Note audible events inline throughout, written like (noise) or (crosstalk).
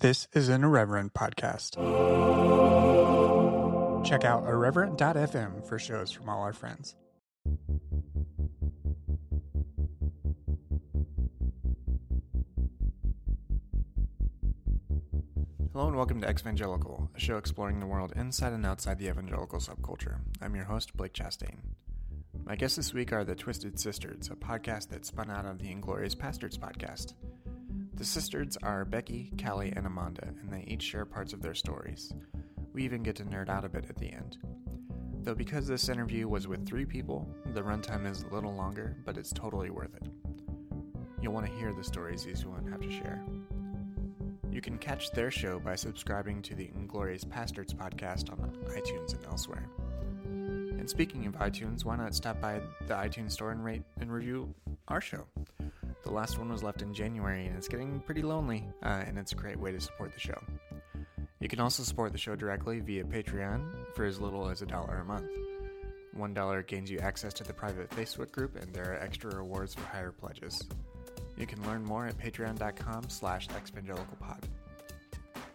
This is an Irreverent podcast. Check out irreverent.fm for shows from all our friends. Hello and welcome to Exvangelical, a show exploring the world inside and outside the evangelical subculture. I'm your host, Blake Chastain. My guests this week are the Twisted Sisters, a podcast that spun out of the Inglorious Pastors podcast. The sisters are Becky, Callie, and Amanda, and they each share parts of their stories. We even get to nerd out a bit at the end. Though because this interview was with three people, the runtime is a little longer, but it's totally worth it. You'll want to hear the stories these women have to share. You can catch their show by subscribing to the Inglorious Pastors podcast on iTunes and elsewhere. And speaking of iTunes, why not stop by the iTunes store and rate and review our show? The last one was left in January and it's getting pretty lonely, uh, and it's a great way to support the show. You can also support the show directly via Patreon for as little as a dollar a month. $1 gains you access to the private Facebook group, and there are extra rewards for higher pledges. You can learn more at patreon.com slash exvangelicalpod.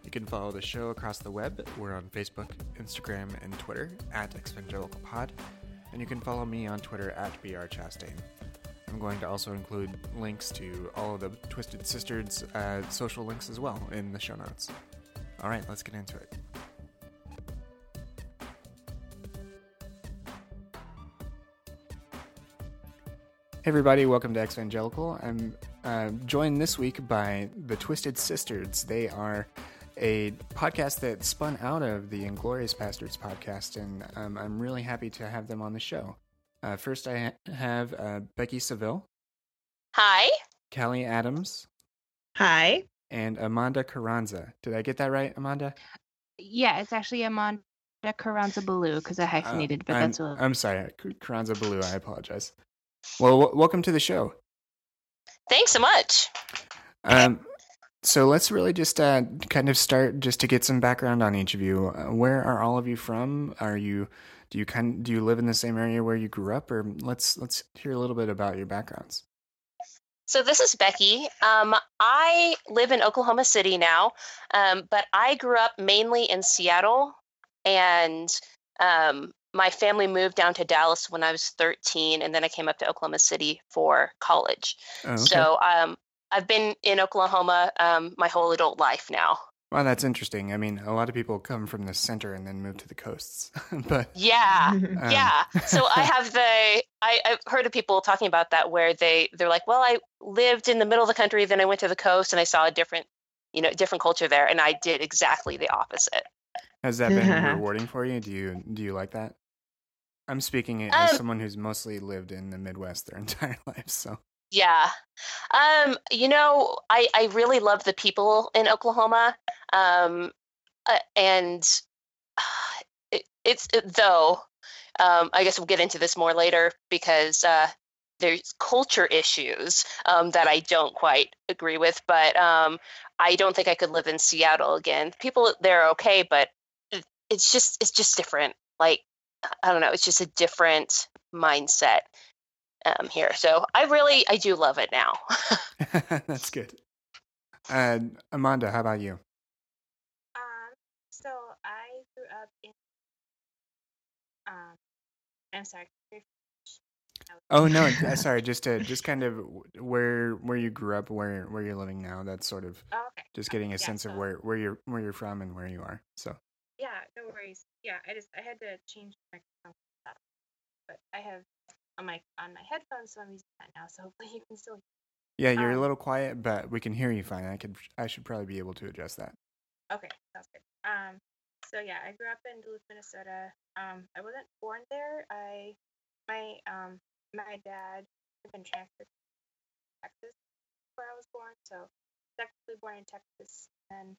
You can follow the show across the web. We're on Facebook, Instagram, and Twitter at exvangelicalpod. And you can follow me on Twitter at brchastain. I'm going to also include links to all of the Twisted Sisters uh, social links as well in the show notes. All right, let's get into it. Hey everybody, welcome to Exvangelical. I'm uh, joined this week by the Twisted Sisters. They are a podcast that spun out of the Inglorious Pastors podcast, and um, I'm really happy to have them on the show. Uh, first, I ha- have uh, Becky Seville, Hi. Callie Adams, Hi. and Amanda Carranza. Did I get that right, Amanda? Yeah, it's actually Amanda Carranza Baloo because I hyphenated, but Uh, I'm, that's a I'm sorry, Carranza Baloo. I apologize. Well, w- welcome to the show. Thanks so much. Um, so let's really just uh, kind of start just to get some background on each of you. Uh, where are all of you from? Are you do you kind do you live in the same area where you grew up, or let's let's hear a little bit about your backgrounds. So this is Becky. Um, I live in Oklahoma City now, um, but I grew up mainly in Seattle, and um, my family moved down to Dallas when I was 13, and then I came up to Oklahoma City for college. Oh, okay. So um, I've been in Oklahoma um, my whole adult life now. Wow, that's interesting. I mean, a lot of people come from the center and then move to the coasts, (laughs) but Yeah. um, yeah so i (laughs) have the I, i've heard of people talking about that where they they're like well i lived in the middle of the country then i went to the coast and i saw a different you know different culture there and i did exactly the opposite Has that been (laughs) rewarding for you? Do you do you like that? I'm speaking as Um, someone who's mostly lived in the Midwest their entire life, so yeah um you know i i really love the people in oklahoma um uh, and (sighs) it, it's it, though um i guess we'll get into this more later because uh there's culture issues um, that I don't quite agree with, but um, I don't think I could live in Seattle again. People there are okay, but it, it's just it's just different. Like I don't know, it's just a different mindset um, here. So I really I do love it now. (laughs) (laughs) that's good. Uh, Amanda, how about you? Um, so I grew up in um I'm sorry. can you repeat? Oh no, uh, sorry. Just to (laughs) just kind of where where you grew up, where where you're living now. That's sort of Oh, okay. just getting a Yeah, sense of where where you're where you're from and where you are. So Yeah, no worries. Yeah, I just I had to change my microphone but I have a mic on my headphones, so I'm using that now. So hopefully you can still. yeah, you're a Um, little quiet, but we can hear you fine. I could I should probably be able to adjust that. Okay, sounds good. Um, so yeah, I grew up in Duluth, Minnesota. Um, I wasn't born there. I my um my dad had been transferred to Texas where I was born, so technically born in Texas and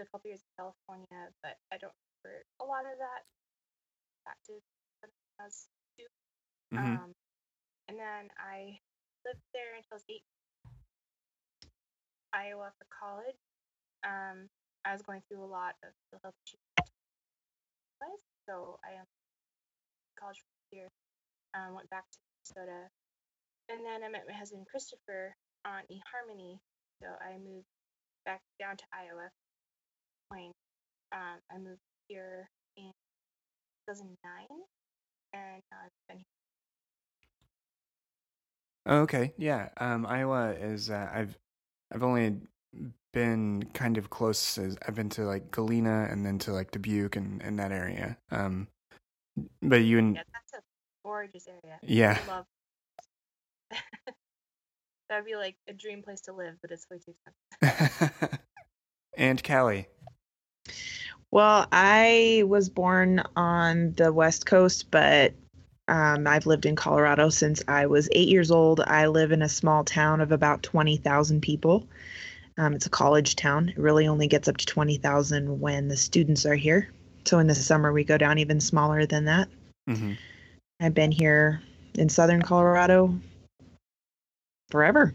a couple years in California, but I don't remember a lot of that. Back to when I was 2 Mhm. Um, and then I lived there until I was eight. Iowa for college. Um, I was going through a lot of mental health issues, so I am college for year. Um, went back to Minnesota, and then I met my husband Christopher on eHarmony. So I moved back down to Iowa point, um, I moved here in 2009, and I've been here. Oh, okay, yeah. Um, Iowa is. Uh, I've I've only been kind of close. As, I've been to like Galena and then to like Dubuque and, and that area. Um, but you and Yeah, that's a gorgeous area. yeah, I love. (laughs) That'd be like a dream place to live, but it's way too expensive. (laughs) and Callie. Well, I was born on the West Coast, but um, I've lived in Colorado since I was eight years old. I live in a small town of about 20,000 people. Um, it's a college town. It really only gets up to 20,000 when the students are here. So in the summer, we go down even smaller than that. hmm I've been here in southern Colorado forever.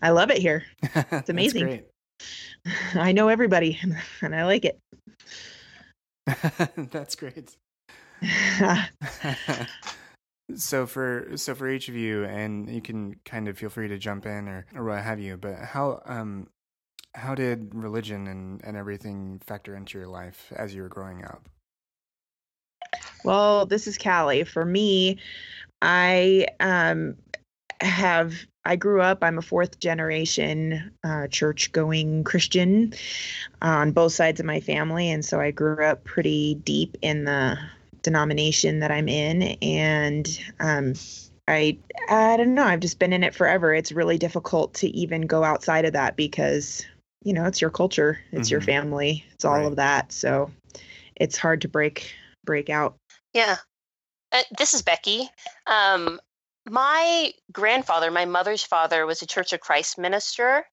I love it here. (laughs) It's amazing. (laughs) I know everybody, (laughs) and I like it. That's great. So for so for each of you, and you can kind of feel free to jump in or or what have you. But how um how did religion and and everything factor into your life as you were growing up? Well, this is Callie. For me, I um, have I grew up. I'm a fourth generation uh, church going Christian on both sides of my family, and so I grew up pretty deep in the denomination that I'm in, and um, I I don't know. I've just been in it forever. It's really difficult to even go outside of that because you know it's your culture, it's your Mhm. family, it's all Right. of that. So it's hard to break break out. Yeah. Uh, this is Becky. Um, my grandfather, my mother's father, was a Church of Christ minister.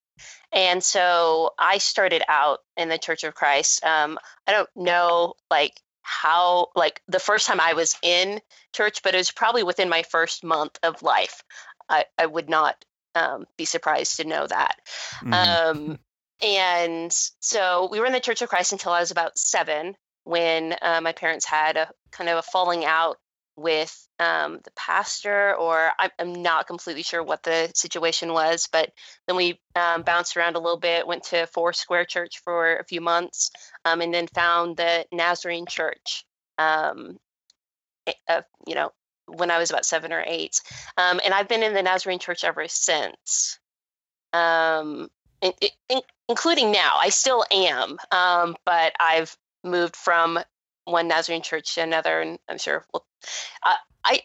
And so I started out in the Church of Christ. Um, I don't know, like, how, like, the first time I was in church, but it was probably within my first month of life. I, I would not um, be surprised to know that. Mhm. Um, and so we were in the Church of Christ until I was about seven when uh, my parents had a kind of a falling out with um, the pastor, or I'm, not completely sure what the situation was, but then we um, bounced around a little bit, went to Foursquare Church for a few months, um, and then found the Nazarene Church. Uh, you know, when I was about seven or eight, um, and I've been in the Nazarene Church ever since. Um, in, in, including now, I still am, but I've moved from one Nazarene church to another, and I'm sure we'll, uh, I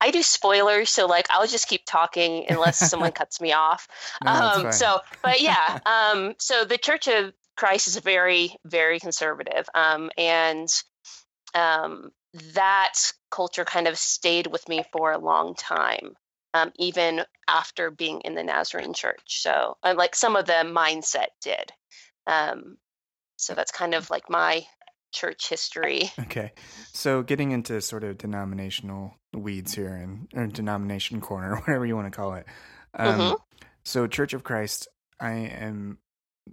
I do spoilers, so like I'll just keep talking unless someone (laughs) cuts me off. No, um, so, but yeah, (laughs) um, so the Church of Christ is very very conservative, um, and um, that culture kind of stayed with me for a long time. Um, even after being in the Nazarene church. So, uh, like some of the mindset did. Um, so that's kind of like my church history. Okay, so getting into sort of denominational weeds here and or denomination corner, (laughs) whatever you want to call it. Um, Mhm. So Church of Christ, I am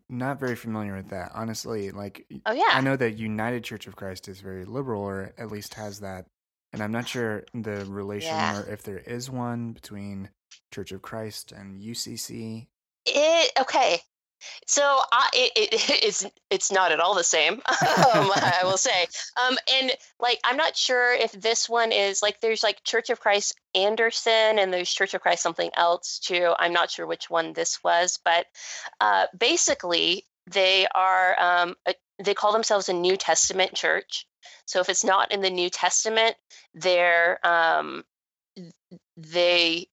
not very familiar with that. Honestly, like Oh yeah. I know that United Church of Christ is very liberal, or at least has that, and I'm not sure the relation Yeah. or if there is one between Church of Christ and UCC. It okay. So I, it, it (laughs) it's it's not at all the same. (laughs) um, I will say. Um, and like I'm not sure if this one is like there's like Church of Christ Anderson and there's Church of Christ something else too. I'm not sure which one this was, but uh, basically they are um, a, they call themselves a New Testament church. So if it's not in the New Testament, they're um, they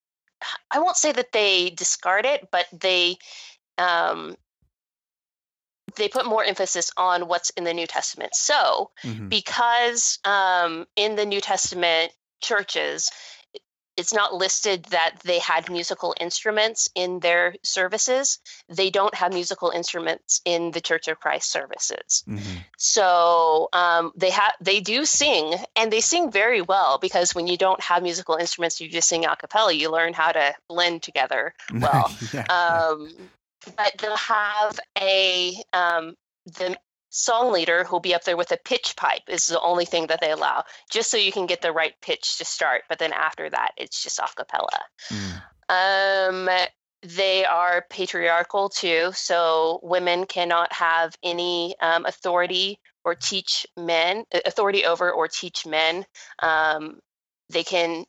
I won't say that they discard it, but they um, they put more emphasis on what's in the New Testament. So Mhm. because um, in the New Testament churches, it's not listed that they had musical instruments in their services. They don't have musical instruments in the Church of Christ services. Mhm. So um, they have they do sing, and they sing very well because when you don't have musical instruments, you just sing a cappella. You learn how to blend together (laughs) well. yeah. um, but they'll have a um, the song leader who'll be up there with a pitch pipe is the only thing that they allow just so you can get the right pitch to start but then after that it's just a cappella Mm. um, they are patriarchal too, so women cannot have any um, authority or teach men authority over or teach men. Um, they can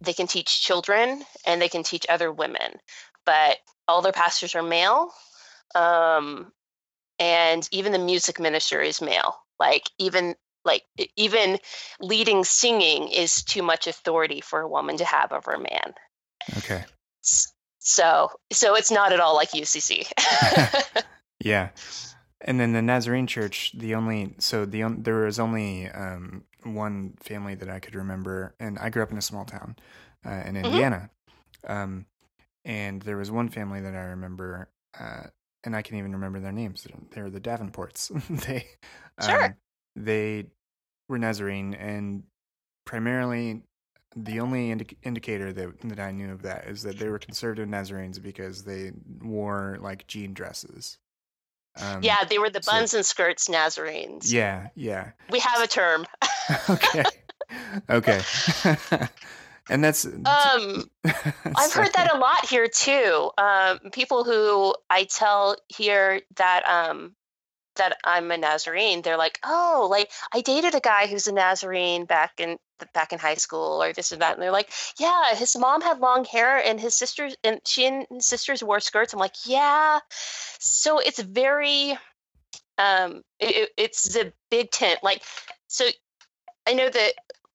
they can teach children and they can teach other women, but all their pastors are male, um, and even the music minister is male. Like even like even leading singing is too much authority for a woman to have over a man. Okay. So so it's not at all like UCC. (laughs) yeah. And then the Nazarene Church, the only so the there was only um, one family that I could remember, and I grew up in a small town uh, in mm-hmm. Indiana, mm-hmm. um, and there was one family that I remember, uh, and I can even remember their names. They were the Davenports. (laughs) they sure. Um, they were Nazarene, and primarily the only indi- indicator that that I knew of that is that they were conservative Nazarenes because they wore like jean dresses. Um, yeah, they were the buns so, and skirts Nazarenes. Yeah, yeah. We have a term. (laughs) okay. Okay. (laughs) and that's um (laughs) I've heard that a lot here too. Um, people who I tell here that um that I'm a Nazarene, they're like, "Oh, like I dated a guy who's a Nazarene back in back in high school or this and that." And they're like, "Yeah, his mom had long hair and his sisters and she and his sisters wore skirts." I'm like, "Yeah." So it's very um it, it's the big tent. Like so I know that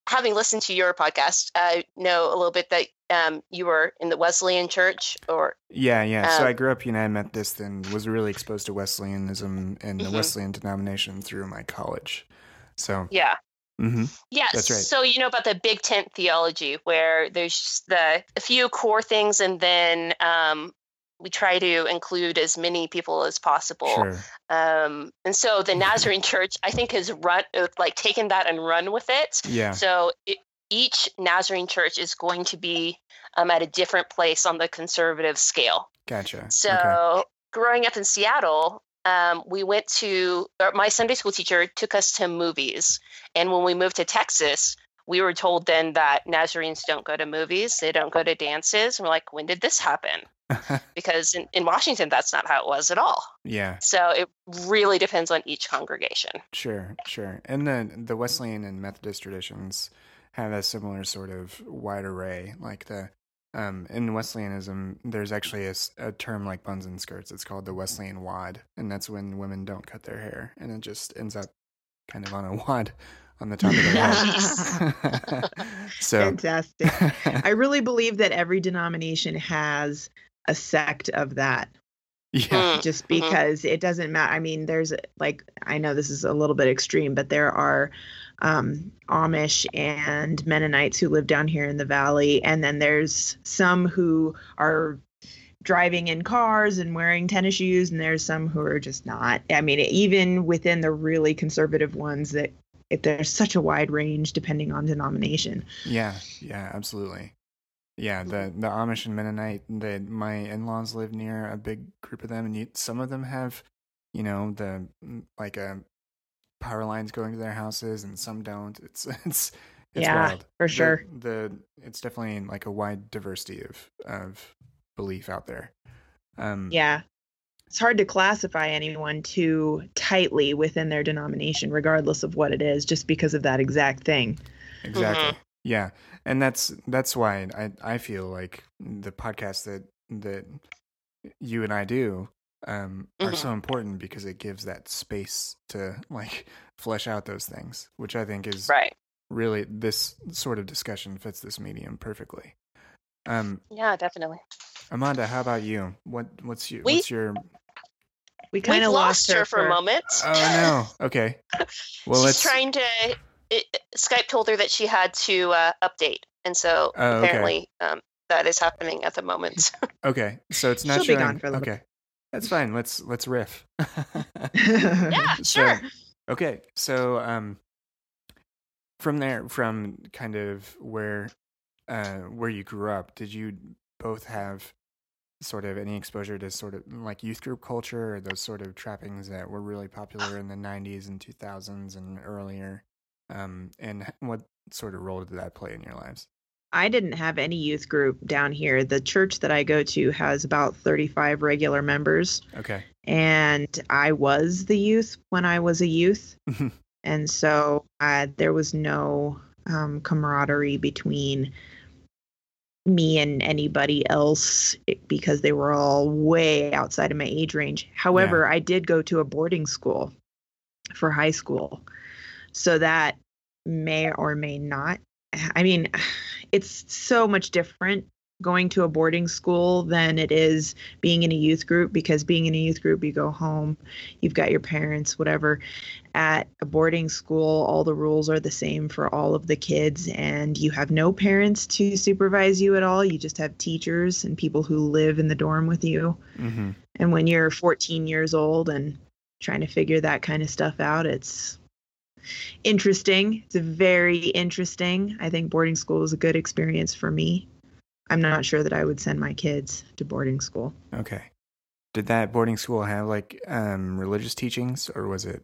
having listened to your podcast, I know a little bit that um, you were in the Wesleyan Church, or yeah, yeah. Um, so I grew up United Methodist and was really exposed to Wesleyanism and the mm-hmm. Wesleyan denomination through my college. So yeah, mm-hmm. yeah, that's right. So you know about the Big Tent theology, where there's the a few core things, and then um, we try to include as many people as possible. Sure. Um, and so the Nazarene Church, I think, has run uh, like taken that and run with it. Yeah. So it, each Nazarene church is going to be um, at a different place on the conservative scale. Gotcha. So okay. growing up in Seattle, um, we went to my Sunday school teacher took us to movies, and when we moved to Texas, we were told then that Nazarenes don't go to movies, they don't go to dances. And we're like, when did this happen? (laughs) because in, in Washington, that's not how it was at all. Yeah. So it really depends on each congregation. Sure, sure. And the the Wesleyan and Methodist traditions have a similar sort of wide array. Like the um, in Wesleyanism, there's actually a, a, term like buns and skirts. It's called the Wesleyan wad, and that's when women don't cut their hair, and it just ends up kind of on a (laughs) wad on the top of the head. (laughs) so fantastic! (laughs) I really believe that every denomination has a sect of that. Yeah. Mm, just mm-hmm. because it doesn't matter. I mean, there's like, I know this is a little bit extreme, but there are um, Amish and Mennonites who live down here in the valley. And then there's some who are driving in cars and wearing tennis shoes. And there's some who are just not. I mean, even within the really conservative ones, that if there's such a wide range depending on denomination. Yeah. Yeah, absolutely. Yeah, the the Amish and Mennonite. That my in laws live near a big group of them, and you, some of them have, you know, the mm, like a uh, power lines going to their houses, and some don't. It's (laughs) it's it's yeah, wild. for sure. The, the it's definitely like a wide diversity of of belief out there. Um, yeah, it's hard to classify anyone too tightly within their denomination, regardless of what it is, just because of that exact thing. Exactly. Mm-hmm. Yeah, and that's that's why I I feel like the podcast that that you and I do um, are mm-hmm. so important because it gives that space to like flesh out those things, which I think is right. Really, this sort of discussion fits this medium perfectly. Um, yeah, definitely. Amanda, how about you? What what's your we, what's your we kind of lost, lost her, for, for a moment. Oh no. Okay. (laughs) Well, She's let's trying to it, Skype told her that she had to uh, update, and so oh, apparently okay. um, that is happening at the moment. (laughs) okay, so it's not She'll showing. Be gone for a okay, bit. that's fine. Let's let's riff. (laughs) yeah, sure. okay, so um, from there, from kind of where uh, where you grew up, did you both have sort of any exposure to sort of like youth group culture or those sort of trappings that were really popular in the 90s and 2000s and earlier um, and what sort of role did that play in your lives? I didn't have any youth group down here. The church that I go to has about 35 regular members, Okay. and I was the youth when I was a youth. (laughs) and so uh, there was no um, camaraderie between me and anybody else eh, because they were all way outside of my age range. However, I did go to a boarding school for high school, so that may or may not. I mean, (sighs) it's so much different going to a boarding school than it is being in a youth group because being in a youth group you go home you've got your parents whatever. At a boarding school all the rules are the same for all of the kids and you have no parents to supervise you at all. You just have teachers and people who live in the dorm with you. Hmm and when you're 14 years old and trying to figure that kind of stuff out it's interesting. It's very interesting. I think boarding school is a good experience for me i'm not sure that i would send my kids to boarding school Okay. Did that boarding school have like um religious teachings or was it?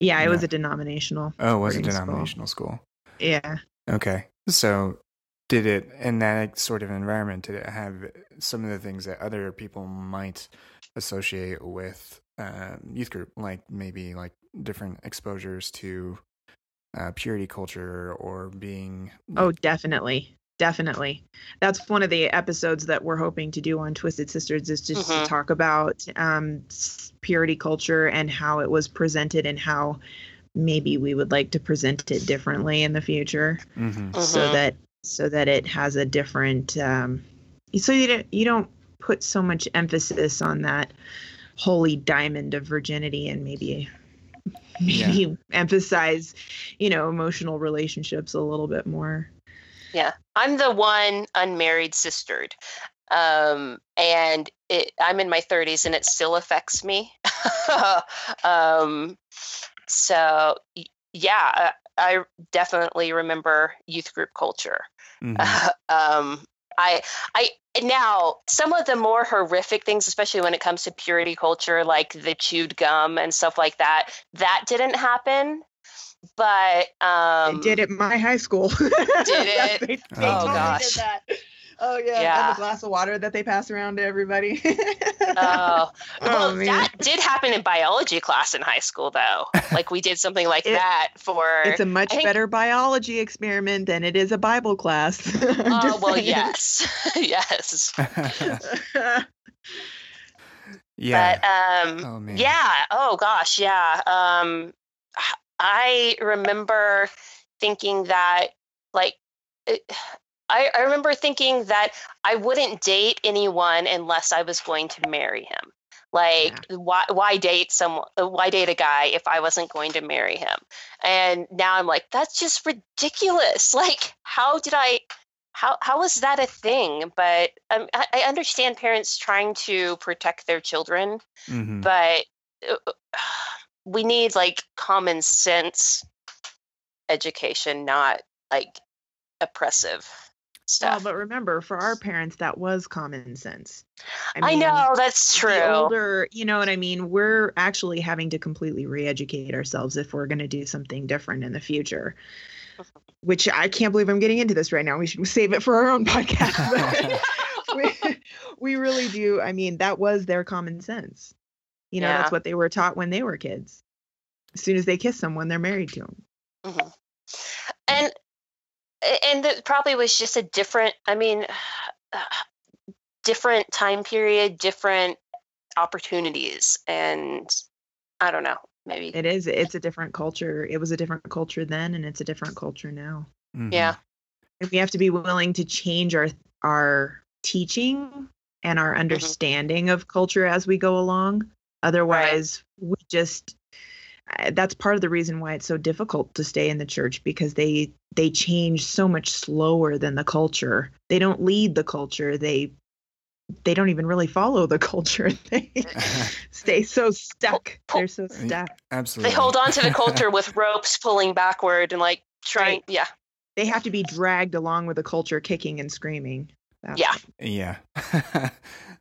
yeah it was a denominational Oh, it was a Boarding school. denominational school. yeah Okay. So did it in that sort of environment did it have some of the things that other people might associate with um, youth group like maybe like different exposures to uh, purity culture or being Oh, definitely. Definitely. That's one of the episodes that we're hoping to do on Twisted Sisters is just Mhm. to talk about um, purity culture and how it was presented and how maybe we would like to present it differently in the future Mhm. so Mhm. that so that it has a different um, so you don't you don't put so much emphasis on that holy diamond of virginity and maybe maybe (laughs) emphasize you know emotional relationships a little bit more Yeah, I'm the one unmarried sistered, um, and it, I'm in my 30s, and it still affects me. (laughs) um, so yeah, I, I definitely remember youth group culture. Mhm. (laughs) um, I, I now some of the more horrific things, especially when it comes to purity culture, like the chewed gum and stuff like that, that didn't happen. But um, It did at my high school. (laughs) did (laughs) it? they, they Oh, totally gosh. Did that. Oh yeah, Yeah. and the glass of water that they pass around to everybody. (laughs) Oh, well, man. that did happen in biology class in high school, though. Like we did something like It- that for. it's a much think- better biology experiment than it is a Bible class. Oh just well, saying. yes, yes. yeah. But um, oh man. yeah. Oh gosh, yeah. Um, I remember thinking that, like, it, I, I remember thinking that I wouldn't date anyone unless I was going to marry him. Like, why why date someone? Why date a guy if I wasn't going to marry him? And now I'm like, that's just ridiculous. (laughs) Like, how did I? How how is that a thing? But um, I, I understand parents trying to protect their children, Mhm. but uh, we need like common sense education, not like oppressive Well, stuff. but remember, for our parents, that was common sense. I, mean, know that's true. Older, you know what I mean? We're actually having to completely re educate ourselves if we're going to do something different in the future. (laughs) Which I can't believe I'm getting into this right now. We should save it for our own podcast. (laughs) (laughs) We, we really do. I mean, that was their common sense. You know, Yeah. that's what they were taught when they were kids. As soon as they kiss someone, they're married to them. Mhm. And and it probably was just a different. I mean, (sighs) different time period, different opportunities, and I don't know. Maybe It is. It's a different culture. It was a different culture then, and it's a different culture now. Mhm. yeah. And we have to be willing to change our our teaching and our understanding of culture as we go along otherwise we just uh, that's part of the reason why it's so difficult to stay in the church because they they change so much slower than the culture they don't lead the culture they they don't even really follow the (laughs) culture they (laughs) stay so stuck they're so stuck Absolutely. They hold on to the culture (laughs) with ropes pulling backward and like trying. Right. Yeah. they have to be dragged along with the culture kicking and screaming That's Yeah. Yeah,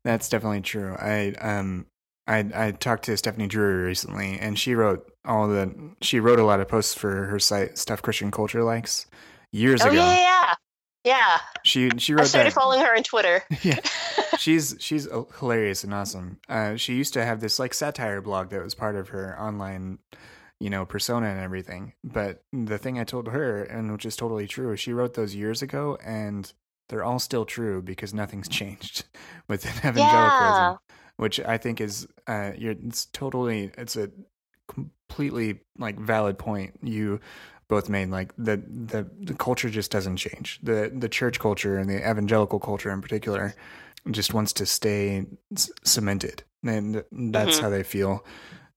that's definitely true. I um I I talked to Stephanie Drury recently, and she wrote all the she wrote a lot of posts for her site Stuff Christian Culture Likes years Oh ago. yeah, yeah, yeah. She she I wrote started that. following her on Twitter. (laughs) yeah, (laughs) she's she's uh, hilarious and awesome. Uh, she used to have this like satire blog that was part of her online, you know, persona and everything. But the thing I told her, and which is totally true, she wrote those years ago, and they're all still true because nothing's (laughs) changed within evangelicalism. Yeah. Which I think is, uh, you're it's totally it's a completely like valid point you both made like the the the culture just doesn't change. The the church culture and the evangelical culture in particular just wants to stay c- cemented. And that's Mhm. how they feel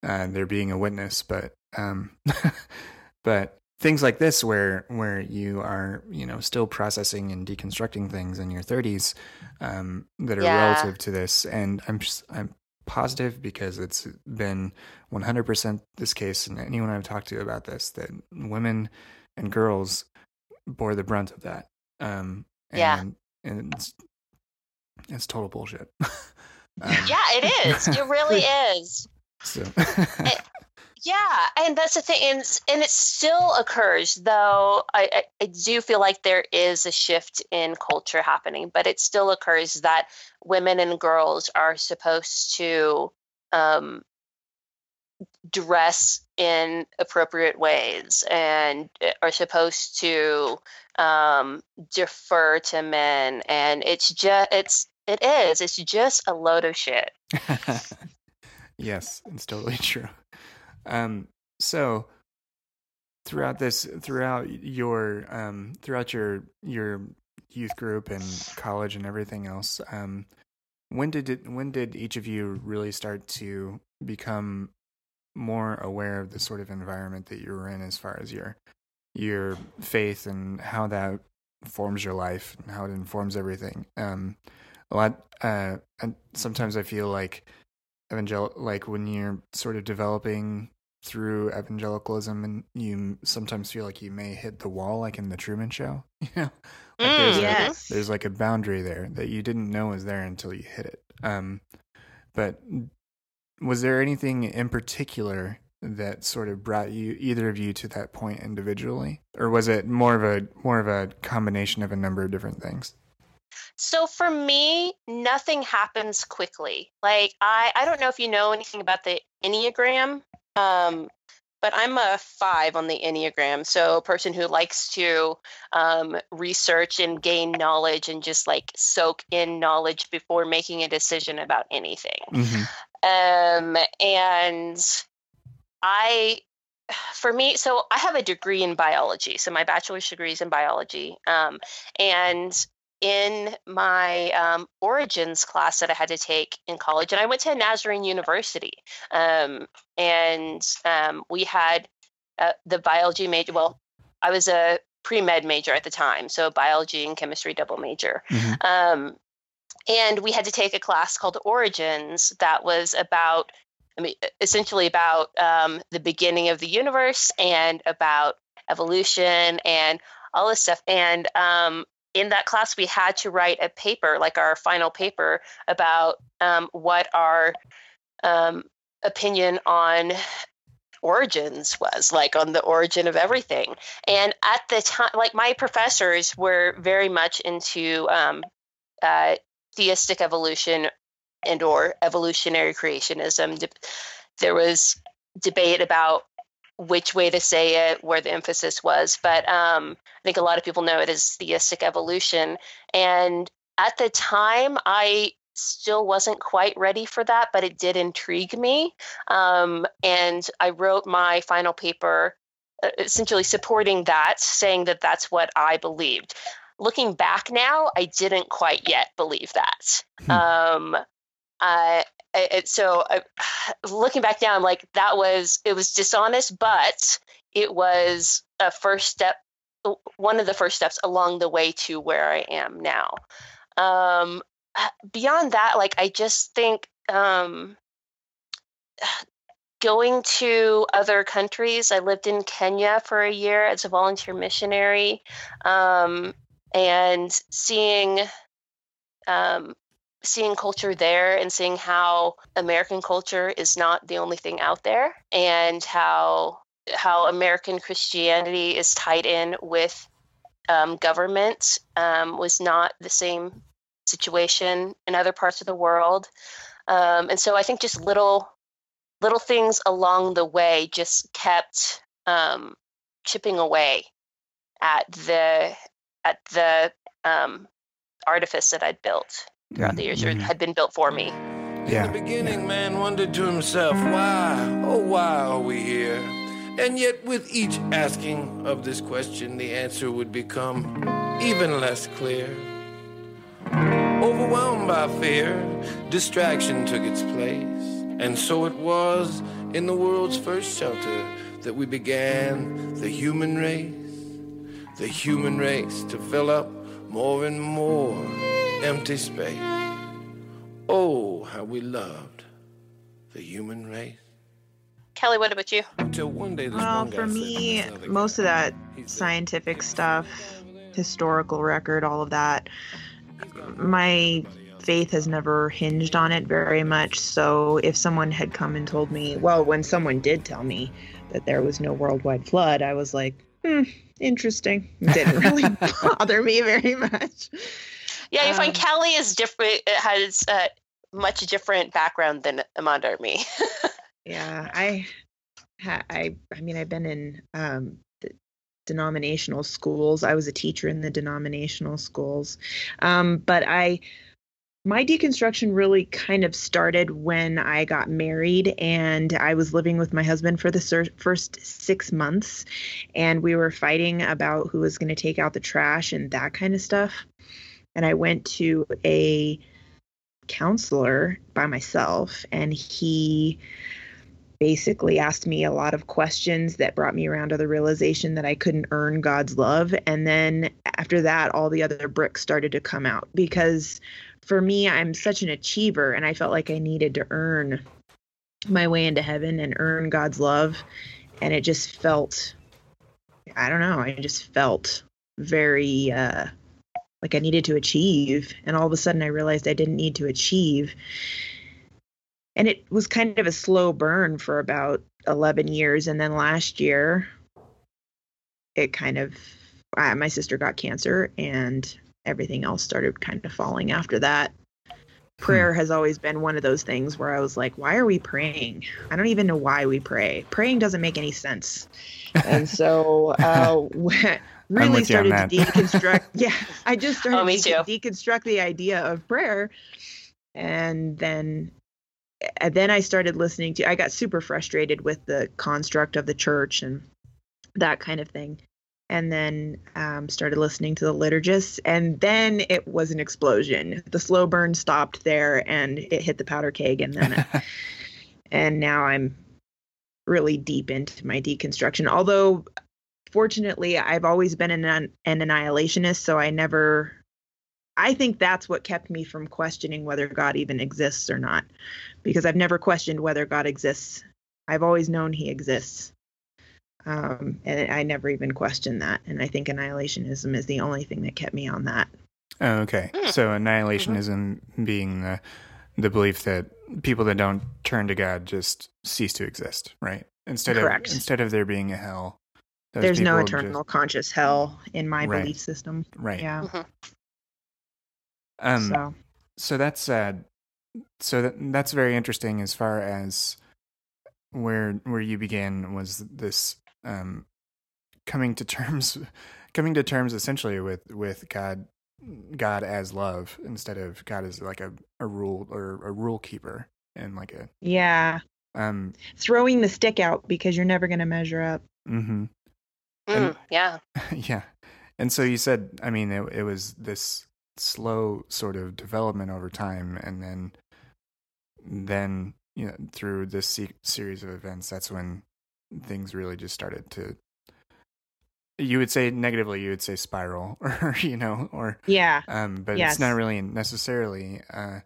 uh, they're being a witness. But um (laughs) but things like this where where you are you know still processing and deconstructing things in your 30s um that are Yeah. relative to this and i'm just i'm positive because it's been 100% this case and anyone I've talked to about this that women and girls bore the brunt of that. Um, Yeah. and, and it's, it's total bullshit. (laughs) Um, Yeah, it is. It really (laughs) is. So, Yeah, and that's the thing, and and it still occurs. Though I, I I do feel like there is a shift in culture happening, but it still occurs that women and girls are supposed to um, dress in appropriate ways and eh, are supposed to um, defer to men, and it's just it's it is it's just a load of shit. (laughs) yes, it's totally true. Um, so throughout this, throughout your, um, throughout your your youth group and college and everything else, um, when did it, when did each of you really start to become more aware of the sort of environment that you were in, as far as your your faith and how that forms your life and how it informs everything? Um, a lot. Uh, and sometimes I feel like evangel like when you're sort of developing through evangelicalism and you sometimes feel like you may hit the wall like in the Truman show (laughs) you know? Like there's, Mm, a, there's like a boundary there that you didn't know was there until you hit it. Um but was there anything in particular that sort of brought you either of you to that point individually? Or was it more of a more of a combination of a number of different things So for me, nothing happens quickly. Like I, I don't know if you know anything about the Enneagram, um, but I'm a five on the Enneagram. So a person who likes to um, research and gain knowledge and just like soak in knowledge before making a decision about anything. mm-hmm. Um, and I, for me, so I have a degree in biology. So my bachelor's degree is in biology. Um, and in my um, origins class that I had to take in college, and I went to Nazarene University, um, and um, we had uh, the biology major. Well, I was a pre med major at the time, so biology and chemistry double major. Mhm. Um, and we had to take a class called Origins that was about, I mean, essentially about um, the beginning of the universe and about evolution and all this stuff. And um, in that class, we had to write a paper, like our final paper, about um, what our um, opinion on origins was like on the origin of everything. And at the time like my professors were very much into um, uh, theistic evolution and or evolutionary creationism. There was debate about which way to say it where the emphasis was but um, i think a lot of people know it as theistic evolution. And at the time i still wasn't quite ready for that but it did intrigue me. Um, and i wrote my final paper uh, essentially supporting that saying that that's what i believed. Looking back now i didn't quite yet believe that. Hmm. um, I- it, so I, looking back now i'm like that was it was dishonest but it was a first step one of the first steps along the way to where i am now. Um, beyond that like i just think um, going to other countries i lived in kenya for a year as a volunteer missionary um, and seeing um, seeing culture there and seeing how american culture is not the only thing out there and how how american christianity is tied in with um, government um, was not the same situation in other parts of the world. Um, and so I think just little little things along the way just kept um, chipping away at the at the um, artifice that I'd built throughout the years, or Mhm. had been built for me. Yeah, In the beginning, man wondered to himself, why, oh, why are we here? And yet, with each asking of this question, the answer would become even less clear. Overwhelmed by fear, distraction took its place. And so it was in the world's first shelter that we began the human race. The human race to fill up more and more empty space. Oh, how we loved the human race. Kelly, what about you? Until one day, this Well, one for me, most guy, of that he said, scientific stuff, historical record, all of that, my faith has never hinged on it very much. So if someone had come and told me, well, when someone did tell me that there was no worldwide flood, I was like, hmm, interesting. It didn't really (laughs) bother me very much. Yeah, you find Um, Kelly is different. It has a much different background than Amanda or me. (laughs) Yeah, I, I, I mean, I've been in um, the denominational schools. I was a teacher in the denominational schools, um, but I, my deconstruction really kind of started when I got married and I was living with my husband for the ser- first six months, and we were fighting about who was going to take out the trash and that kind of stuff. And I went to a counselor by myself, and he basically asked me a lot of questions that brought me around to the realization that I couldn't earn God's love. And then after that, all the other bricks started to come out because for me, I'm such an achiever and I felt like I needed to earn my way into heaven and earn God's love. And it just felt, I don't know, I just felt very, uh, like I needed to achieve. And all of a sudden, I realized I didn't need to achieve. And it was kind of a slow burn for about 11 years and then last year it kind of uh, my sister got cancer and everything else started kind of falling after that. Prayer has always been one of those things where i was like why are we praying? I don't even know why we pray. Praying doesn't make any sense. And so (laughs) uh (laughs) really with you on started to deconstruct (laughs) yeah i just started Oh, me to too. deconstruct the idea of prayer and then and then I started listening to I got super frustrated with the construct of the church and that kind of thing. And then um, started listening to the liturgists, and then it was an explosion. The slow burn stopped there, and it hit the powder keg, and then (laughs) and now I'm really deep into my deconstruction. Although, fortunately, I've always been an, an annihilationist, so I never. I think that's what kept me from questioning whether God even exists or not, because I've never questioned whether God exists. I've always known He exists, um, and I never even questioned that. And I think annihilationism is the only thing that kept me on that. Oh, okay. Hmm. So annihilationism being the the belief that people that don't turn to God just cease to exist, right? Instead Correct. of instead of there being a hell, those There's no people just- eternal conscious hell in my Right. belief system. right? Yeah. Mhm. Um, so so that's uh, so that, that's very interesting as far as where where you began was this um, coming to terms (laughs) coming to terms essentially with with God God as love instead of God as like a, a rule or a rule keeper and like a yeah, um throwing the stick out because you're never going to measure up. hmm Mm, yeah. (laughs) yeah and so you said i mean it, it was this slow sort of development over time and then then you know through this se- series of events that's when things really just started to you would say negatively you would say spiral (laughs) or you know or Yeah. um but Yes. it's not really necessarily uh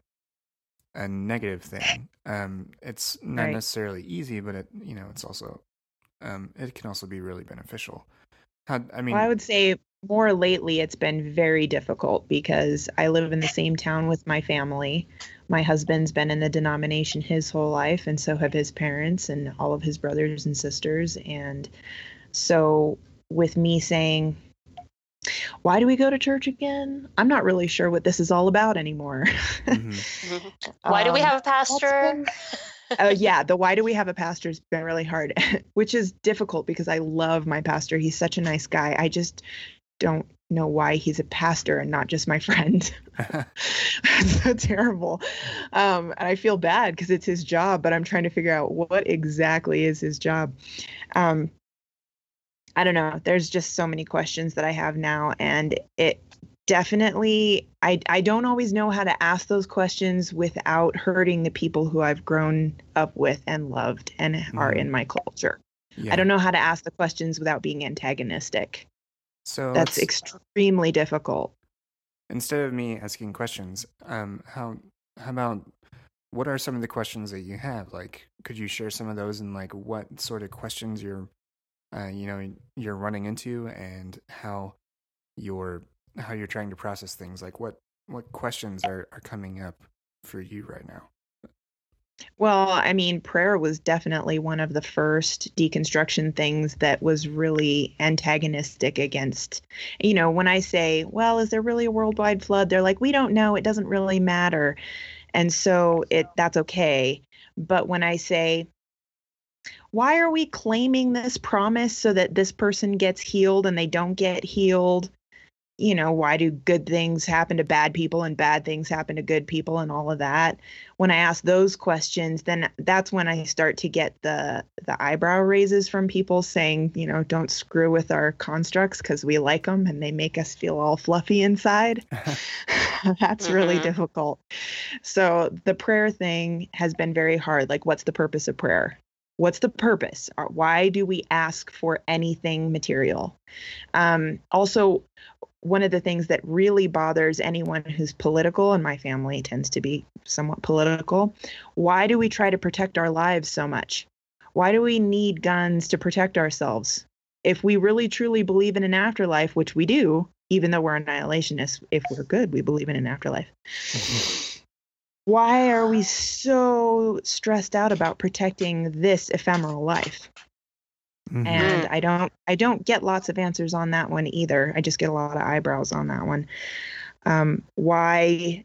a negative thing um it's not Right. necessarily easy but it you know it's also um it can also be really beneficial how i mean well, I would say more lately it's been very difficult because I live in the same town with my family. My husband's been in the denomination his whole life, and so have his parents and all of his brothers and sisters. And so, with me saying, why do we go to church again? I'm not really sure what this is all about anymore. Mhm. Mhm. (laughs) Why do we Um, have a pastor? (laughs) uh, yeah, the why do we have a pastor has been really hard, (laughs) which is difficult because I love my pastor. He's such a nice guy. I just don't know why he's a pastor and not just my (laughs) friend. It's (laughs) so terrible. Um, and I feel bad because it's his job, but I'm trying to figure out what exactly is his job. Um, I don't know. There's just so many questions that I have now, and it definitely I I don't always know how to ask those questions without hurting the people who I've grown up with and loved and are Mhm. in my culture. yeah. I don't know how to ask the questions without being antagonistic. So That's extremely difficult. instead of me asking questions, um, how how about what are some of the questions that you have? Like, could you share some of those and like what sort of questions you're, uh, you know, you're running into and how you're how you're trying to process things? Like, what what questions are are coming up for you right now? Well, I mean, prayer was definitely one of the first deconstruction things that was really antagonistic against, you know, when I say, well, is there really a worldwide flood? They're like, we don't know. It doesn't really matter. And so it that's okay. But when I say, why are we claiming this promise so that this person gets healed and they don't get healed? You know, why do good things happen to bad people and bad things happen to good people and all of that? when I ask those questions, then that's when I start to get the the eyebrow raises from people saying, you know, don't screw with our constructs because we like them and they make us feel all fluffy inside. (laughs) (laughs) that's really Mhm. difficult. So the prayer thing has been very hard. Like, what's the purpose of prayer? What's the purpose? Why do we ask for anything material? Um, also, one of the things that really bothers anyone who's political, and my family tends to be somewhat political, why do we try to protect our lives so much? Why do we need guns to protect ourselves? If we really truly believe in an afterlife, which we do, even though we're annihilationists, if we're good, we believe in an afterlife. Why are we so stressed out about protecting this ephemeral life? Mhm. and i don't i don't get lots of answers on that one either i just get a lot of eyebrows on that one um, why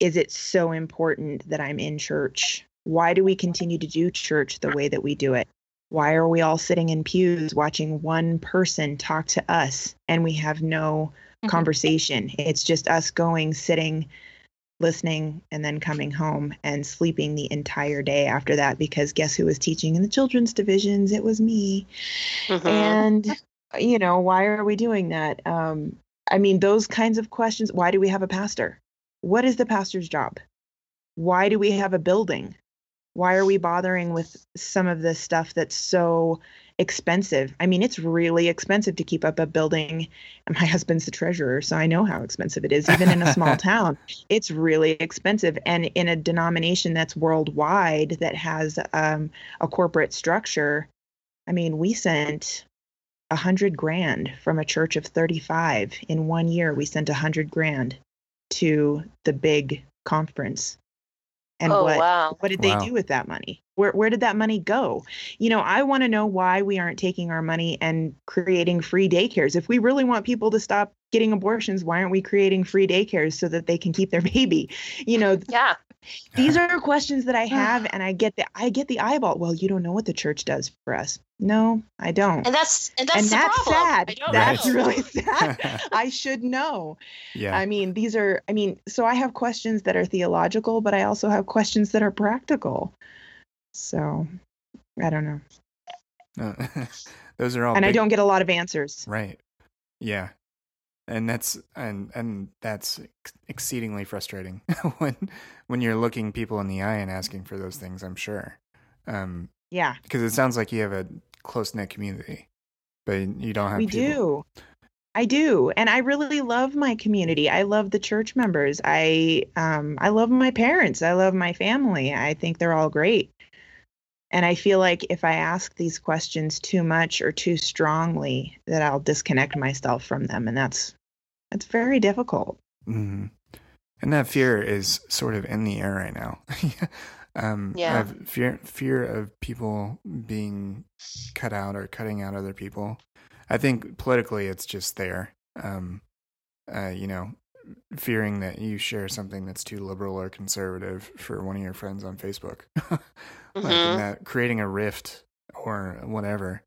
is it so important that i'm in church why do we continue to do church the way that we do it why are we all sitting in pews watching one person talk to us and we have no Mhm. conversation it's just us going sitting listening and then coming home and sleeping the entire day after that because guess who was teaching in the children's divisions? It was me. Mhm. and you know why are we doing that? Um i mean those kinds of questions why do we have a pastor? What is the pastor's job? Why do we have a building? Why are we bothering with some of this stuff that's so expensive. I mean it's really expensive to keep up a building. And my husband's the treasurer so i know how expensive it is even in a small (laughs) town. It's really expensive. And in a denomination that's worldwide that has um, a corporate structure i mean we sent a hundred grand from a church of 35 in one year. We sent a hundred grand to the big conference and oh what wow. what did they Wow. do with that money where where did that money go you know i want to know why we aren't taking our money and creating free daycares if we really want people to stop getting abortions why aren't we creating free daycares so that they can keep their (laughs) baby you know Yeah. These (laughs) are questions that i have and i get the i get the eyeball well you don't know what the church does for us no i don't And that's and that's and the that's problem. I sad don't that's know. really (laughs) sad (laughs) i should know yeah. I mean, these are, I mean, so I have questions that are theological, but I also have questions that are practical. So I don't know. No, uh, those are all. and I don't get a lot of answers. Right. Yeah. And that's and and that's ex- exceedingly frustrating (laughs) when when you're looking people in the eye and asking for those things. I'm sure, um, Yeah, because it sounds like you have a close knit community, but you don't have. we people. do. I do. And I really love my community. I love the church members. I um I love my parents. I love my family. I think they're all great. And I feel like if I ask these questions too much or too strongly, that I'll disconnect myself from them and that's that's very difficult. hmm And that fear is sort of in the air right now. (laughs) um, Yeah. Of fear, fear of people being cut out or cutting out other people. I think politically, it's just there. Um, uh, you know, fearing that you share something that's too liberal or conservative for one of your friends on Facebook, (laughs) like Mhm. that, creating a rift or whatever.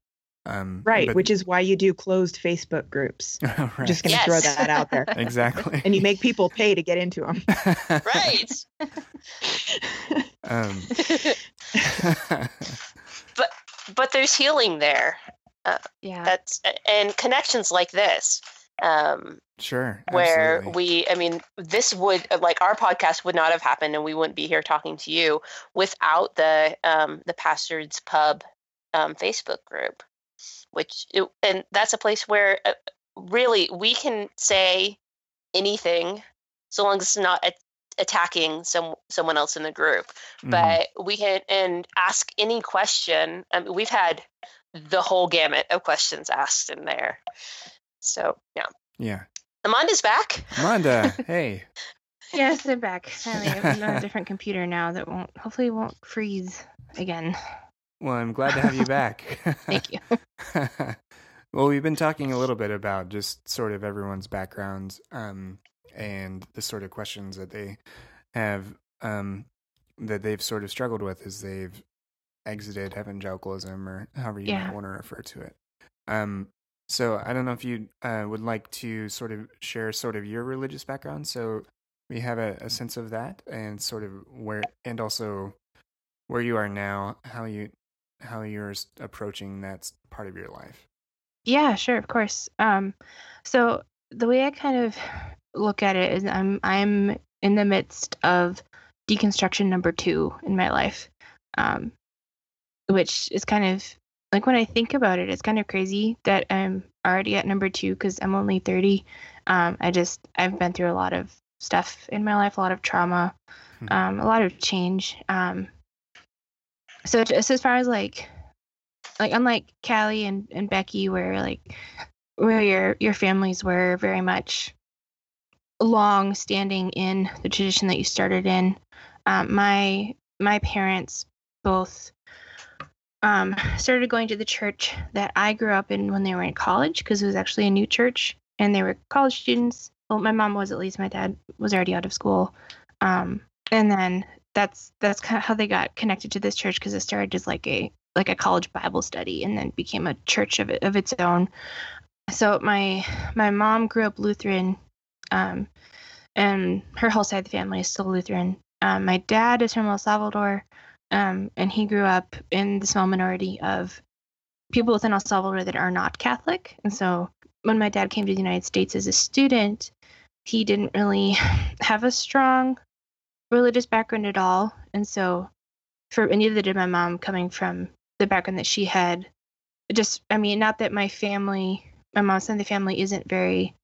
Um, Right, but- which is why you do closed Facebook groups. (laughs) right. I'm just going to throw that out there. exactly. And you make people pay to get into them. (laughs) Right. um, (laughs) but but there's healing there. Yeah. That's and connections like this. Um, sure. where absolutely. we i mean this would like our podcast would not have happened and we wouldn't be here talking to you without the um the pastor's pub um facebook group which it, and that's a place where uh, really we can say anything so long as it's not a- attacking some someone else in the group Mhm. but we can and ask any question I mean, we've had the whole gamut of questions asked in there so yeah yeah. Amanda's back Amanda, (laughs) hey. Yes, I'm back. Finally, I'm on a different computer now that won't hopefully won't freeze again. Well, I'm glad to have you back. (laughs) Thank you. (laughs) well, we've been talking a little bit about just sort of everyone's backgrounds um, and the sort of questions that they have um, that they've sort of struggled with as they've exited evangelicalism or however you Yeah. might want to refer to it. Um, so I don't know if you uh, would like to sort of share sort of your religious background, so we have a, a sense of that and sort of where and also where you are now, how you how you're approaching that part of your life. Yeah, sure, of course. Um, so the way I kind of look at it is I'm I'm in the midst of deconstruction number two in my life, um, which is kind of like when I think about it, it's kind of crazy that I'm already at number two because I'm only 30. Um, I just I've been through a lot of stuff in my life, a lot of trauma, Mhm. um, a lot of change. Um, so just as far as like like unlike Callie and, and Becky where like where your your families were very much long standing in the tradition that you started in. Um, my my parents both um, started going to the church that I grew up in when they were in college because it was actually a new church and they were college students. Well, my mom was at least. My dad was already out of school, um, and then that's that's kind of how they got connected to this church because it started as like a like a college Bible study and then became a church of of its own. So my my mom grew up Lutheran, um, and her whole side of the family is still Lutheran. Um, my dad is from El Salvador, um, and he grew up in the small minority of people within El Salvador that are not Catholic. And so when my dad came to the United States as a student, he didn't really (laughs) have a strong religious background at all. And so for and neither did my mom coming from the background that she had. Just I mean, not that my family my mom's side of the family isn't very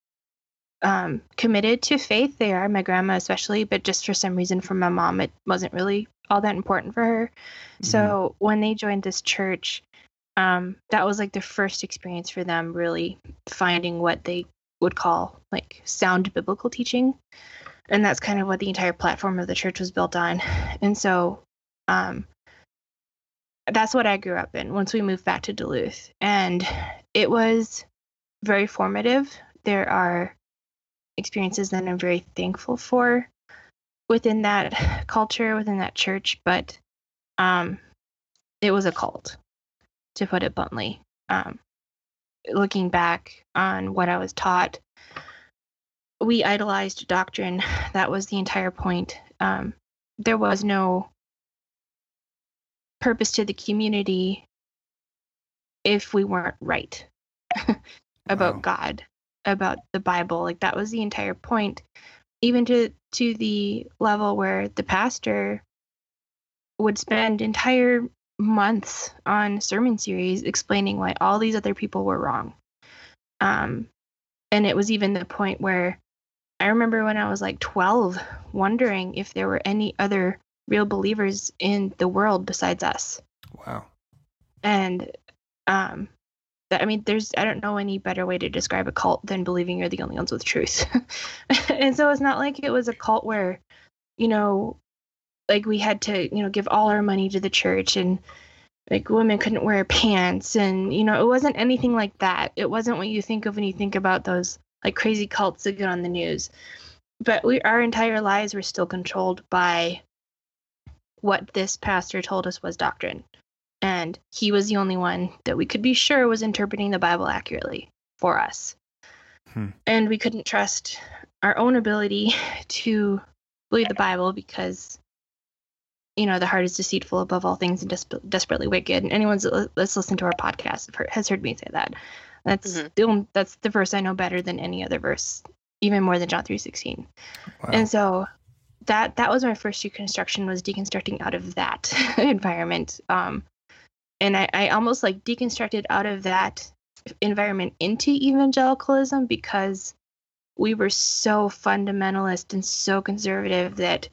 um, committed to faith. They are, my grandma especially, but just for some reason for my mom it wasn't really all that important for her. So when they joined this church, um, that was like the first experience for them really finding what they would call like sound biblical teaching. And that's kind of what the entire platform of the church was built on. And so um, that's what I grew up in once we moved back to Duluth. And it was very formative. There are experiences that I'm very thankful for within that (sighs) culture, within that church, but um, it was a cult, to put it bluntly. Um, looking back on what I was taught, we idolized doctrine. (sighs) That was the entire point. Um, there was no purpose to the community if we weren't right (laughs) about Wow. God, about the Bible. Like that was the entire point. Even to to the level where the pastor would spend entire months on sermon series explaining why all these other people were wrong. Um, and it was even the point where I remember when I was like 12 wondering if there were any other real believers in the world besides us. Wow. And um I mean there's I don't know any better way to describe a cult than believing you're the only ones with truth. (laughs) and so it's not like it was a cult where you know like we had to, you know, give all our money to the church and like women couldn't wear pants and you know it wasn't anything like that. It wasn't what you think of when you think about those like crazy cults that get on the news. But we our entire lives were still controlled by what this pastor told us was doctrine. And he was the only one that we could be sure was interpreting the Bible accurately for us. Hmm. And we couldn't trust our own ability (laughs) to believe the Bible because, you know, the heart is deceitful above all things and des- desperately wicked. And anyone that's listened to our podcast has heard me say that. That's Mhm. the only, that's the verse I know better than any other verse, even more than John three sixteen. Wow. And so that that was my first deconstruction was deconstructing out of that (laughs) environment. Um, and I, I almost like deconstructed out of that environment into evangelicalism because we were so fundamentalist and so conservative that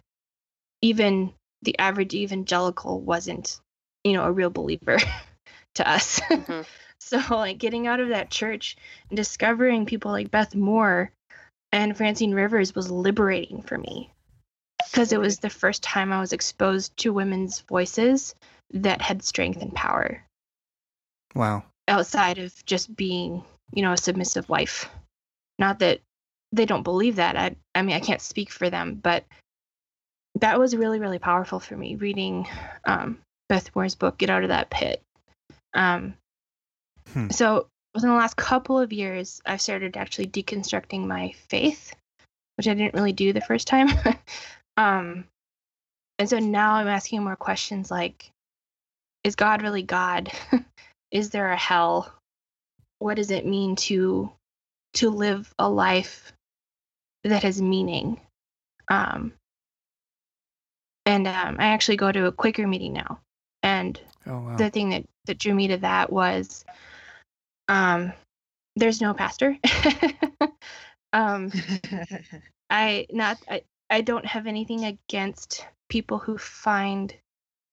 even the average evangelical wasn't, you know, a real believer (laughs) to us. Mhm. (laughs) so like getting out of that church and discovering people like Beth Moore and Francine Rivers was liberating for me because it was the first time I was exposed to women's voices that had strength and power wow. outside of just being, you know, a submissive wife. Not that they don't believe that. I I mean, I can't speak for them, but that was really really powerful for me reading um, Beth Moore's book Get Out of That Pit. Um, Hmm. So within the last couple of years, I've started actually deconstructing my faith, which I didn't really do the first time. (laughs) um, and so now I'm asking more questions like, is God really God? (laughs) is there a hell? What does it mean to to live a life that has meaning? Um, and um, I actually go to a Quaker meeting now, and Oh wow. the thing that that drew me to that was um there's no pastor (laughs) um (laughs) i not I, I don't have anything against people who find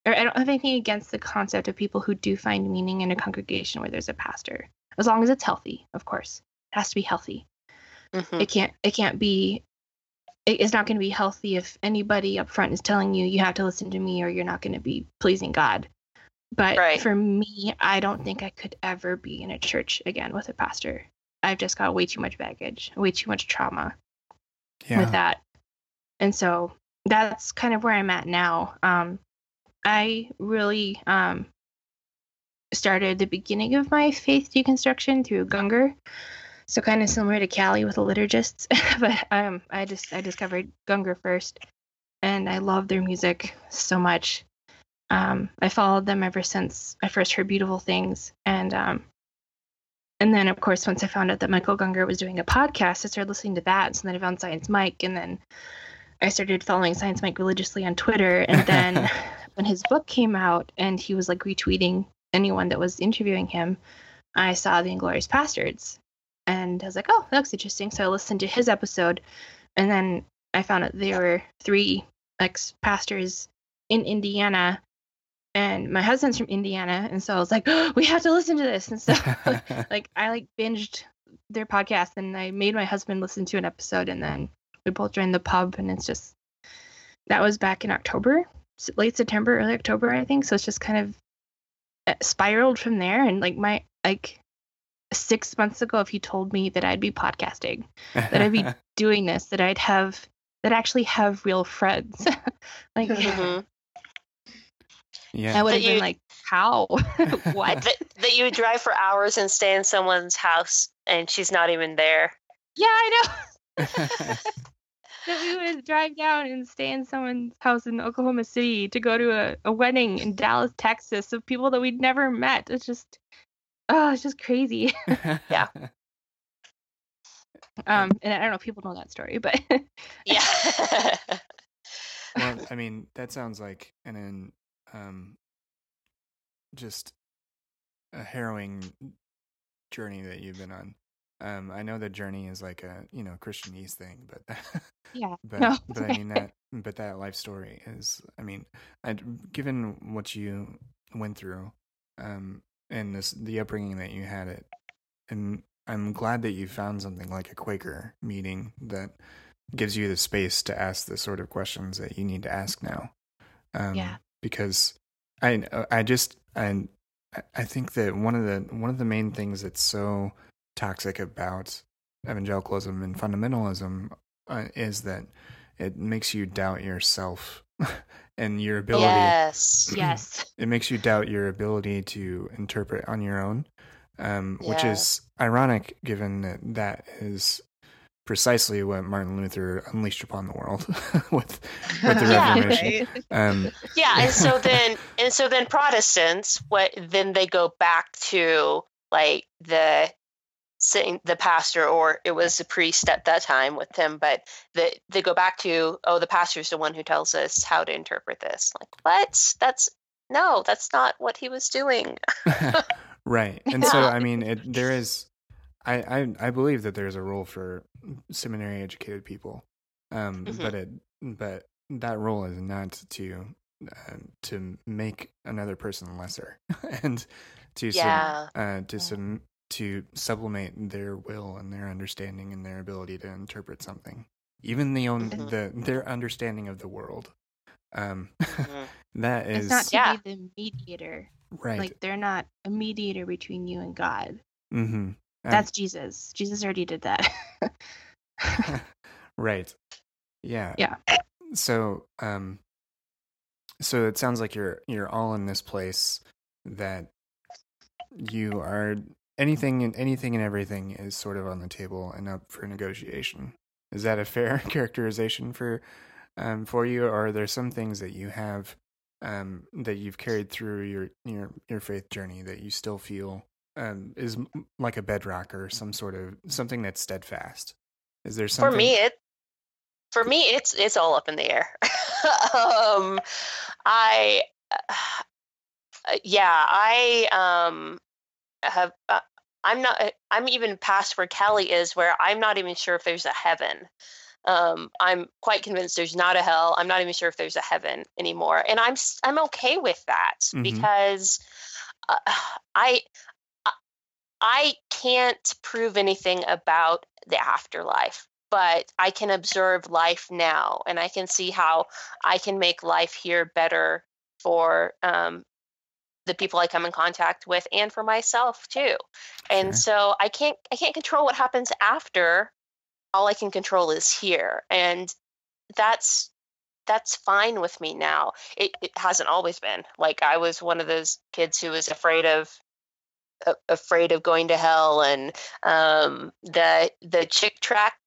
or i don't have anything against the concept of people who do find meaning in a congregation where there's a pastor. As long as it's healthy of course. It has to be healthy. Mhm. it can't it can't be it's not going to be healthy if anybody up front is telling you you have to listen to me or you're not going to be pleasing god. But Right. for me i don't think i could ever be in a church again with a pastor. I've just got way too much baggage way too much trauma yeah. with that. And so that's kind of where i'm at now. Um i really um started the beginning of my faith deconstruction through Gungor. So kind of similar to Callie with the liturgists, (laughs) but um, I just I discovered Gungor first, and I love their music so much. Um, I followed them ever since I first heard Beautiful Things, and um, and then of course once I found out that Michael Gungor was doing a podcast, I started listening to that. So then I found Science Mike, and then I started following Science Mike religiously on Twitter, and then (laughs) when his book came out and he was like retweeting anyone that was interviewing him, I saw the Inglorious Pastors. And I was like, oh, that looks interesting. So I listened to his episode. And then I found out there were three ex pastors in Indiana. And my husband's from Indiana. And so I was like, oh, we have to listen to this. And so (laughs) like I like binged their podcast and I made my husband listen to an episode and then we both joined the pub and it's just that was back in October, late September, early October, I think. So it's just kind of uh, spiraled from there. And like my like six months ago, if you told me that I'd be podcasting, that I'd be (laughs) doing this, that I'd have that I actually have real friends, (laughs) like Mhm. yeah. I would That have been you- like, how? (laughs) what? that, that you would drive for hours and stay in someone's house and she's not even there. yeah, I know. That we would drive down and stay in someone's house in Oklahoma City to go to a, a wedding in Dallas, Texas of people that we'd never met. It's just oh, it's just crazy. (laughs) Yeah. Um and I don't know if people know that story, but (laughs) Yeah. (laughs) well, I mean, that sounds like an, an um, just a harrowing journey that you've been on. Um, I know the journey is like a you know Christianese thing, but yeah. (laughs) but No, but I mean that but that life story is I mean, I, given what you went through, um, and this the upbringing that you had it, and I'm glad that you found something like a Quaker meeting that gives you the space to ask the sort of questions that you need to ask now. Um, Yeah. Because I I just I I think that one of the one of the main things that's so toxic about evangelicalism and fundamentalism uh, is that it makes you doubt yourself (laughs) and your ability. Yes. (clears throat) yes. It makes you doubt your ability to interpret on your own, um, which is ironic given that that is precisely what Martin Luther unleashed upon the world (laughs) with with the (laughs) Yeah. Reformation. Um, Yeah, and so then and so then Protestants, what then they go back to like the saying the pastor or it was a priest at that time with him, but the, they go back to oh the pastor's the one who tells us how to interpret this. Like what? That's no, that's not what he was doing. (laughs) right and so i mean it there is I, I i believe that there's a role for seminary educated people um Mhm. but it but that role is not to uh, to make another person lesser (laughs) and to sub- Yeah. uh to sub- to sublimate their will and their understanding and their ability to interpret something even the own Mhm. the their understanding of the world um Mhm. (laughs) that is It's not to Yeah. be the mediator. right Like they're not a mediator between you and God. mm-hmm. That's Jesus. Jesus already did that. (laughs) right. Yeah. (laughs) Yeah. So, um, so it sounds like you're you're all in this place that you are anything and anything and everything is sort of on the table and up for negotiation. Is that a fair (laughs) characterization for um for you, or are there some things that you have um that you've carried through your your your faith journey that you still feel um is like a bedrock or some sort of something that's steadfast? Is there something For me, it for me it's it's all up in the air. (laughs) um, I (sighs) uh, yeah, I um have uh, I'm not uh, I'm even past where Kelly is, where I'm not even sure if there's a heaven. Um, I'm quite convinced there's not a hell. I'm not even sure if there's a heaven anymore, and I'm i'm okay with that Mhm. because uh, I I can't prove anything about the afterlife, but I can observe life now and I can see how I can make life here better for um, the people I come in contact with and for myself too. And Sure. so I can't I can't control what happens after. All I can control is here. And that's that's fine with me now. It, it hasn't always been. Like I was one of those kids who was afraid of afraid of going to hell and um the the Chick tract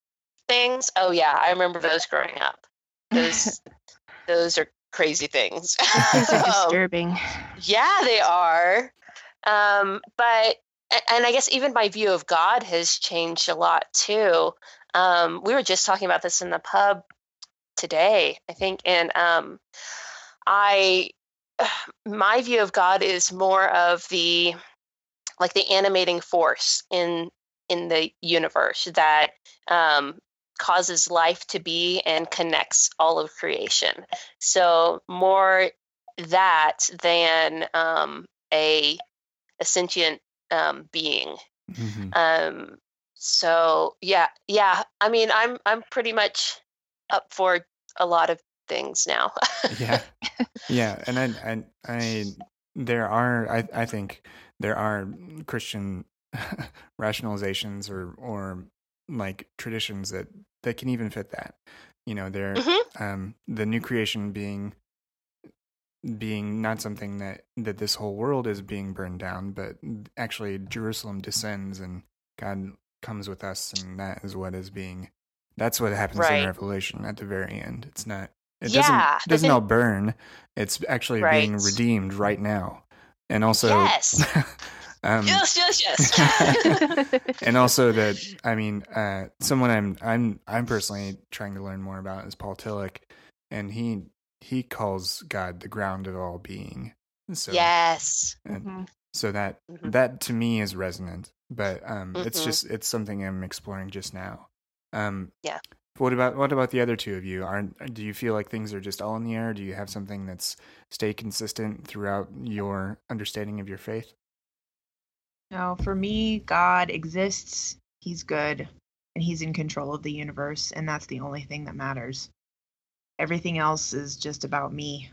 things oh yeah i remember those growing up those (laughs) those are crazy things. Things are (laughs) Um, disturbing. yeah they are. Um but and i guess even my view of god has changed a lot too. Um we were just talking about this in the pub today i think and um i (sighs) my view of god is more of the like the animating force in in the universe that um, causes life to be and connects all of creation. So more that than um, a, a sentient um, being. Mhm. Um, so yeah, yeah. I mean, I'm I'm pretty much up for a lot of things now. (laughs) yeah yeah and I, I i there are i i think there are christian (laughs) rationalizations or or like traditions that that can even fit that you know they're Mhm. um the new creation being being not something that that this whole world is being burned down but actually jerusalem descends and god comes with us and that is what is being that's what happens Right. in revelation at the very end it's not it Yeah, doesn't it doesn't all burn it's actually being redeemed right now and also Yes. (laughs) um yes, yes, yes. (laughs) and also that I mean, uh, someone I'm I'm I'm personally trying to learn more about is Paul Tillich, and he he calls God the ground of all being. So yes. and Mhm. so that Mhm. that to me is resonant, but um, it's Mhm. just it's something I'm exploring just now. Um, Yeah. What about what about the other two of you? Are do you feel like things are just all in the air? Do you have something that's stay consistent throughout your understanding of your faith? No, for me, God exists. He's good, and He's in control of the universe, and that's the only thing that matters. Everything else is just about me,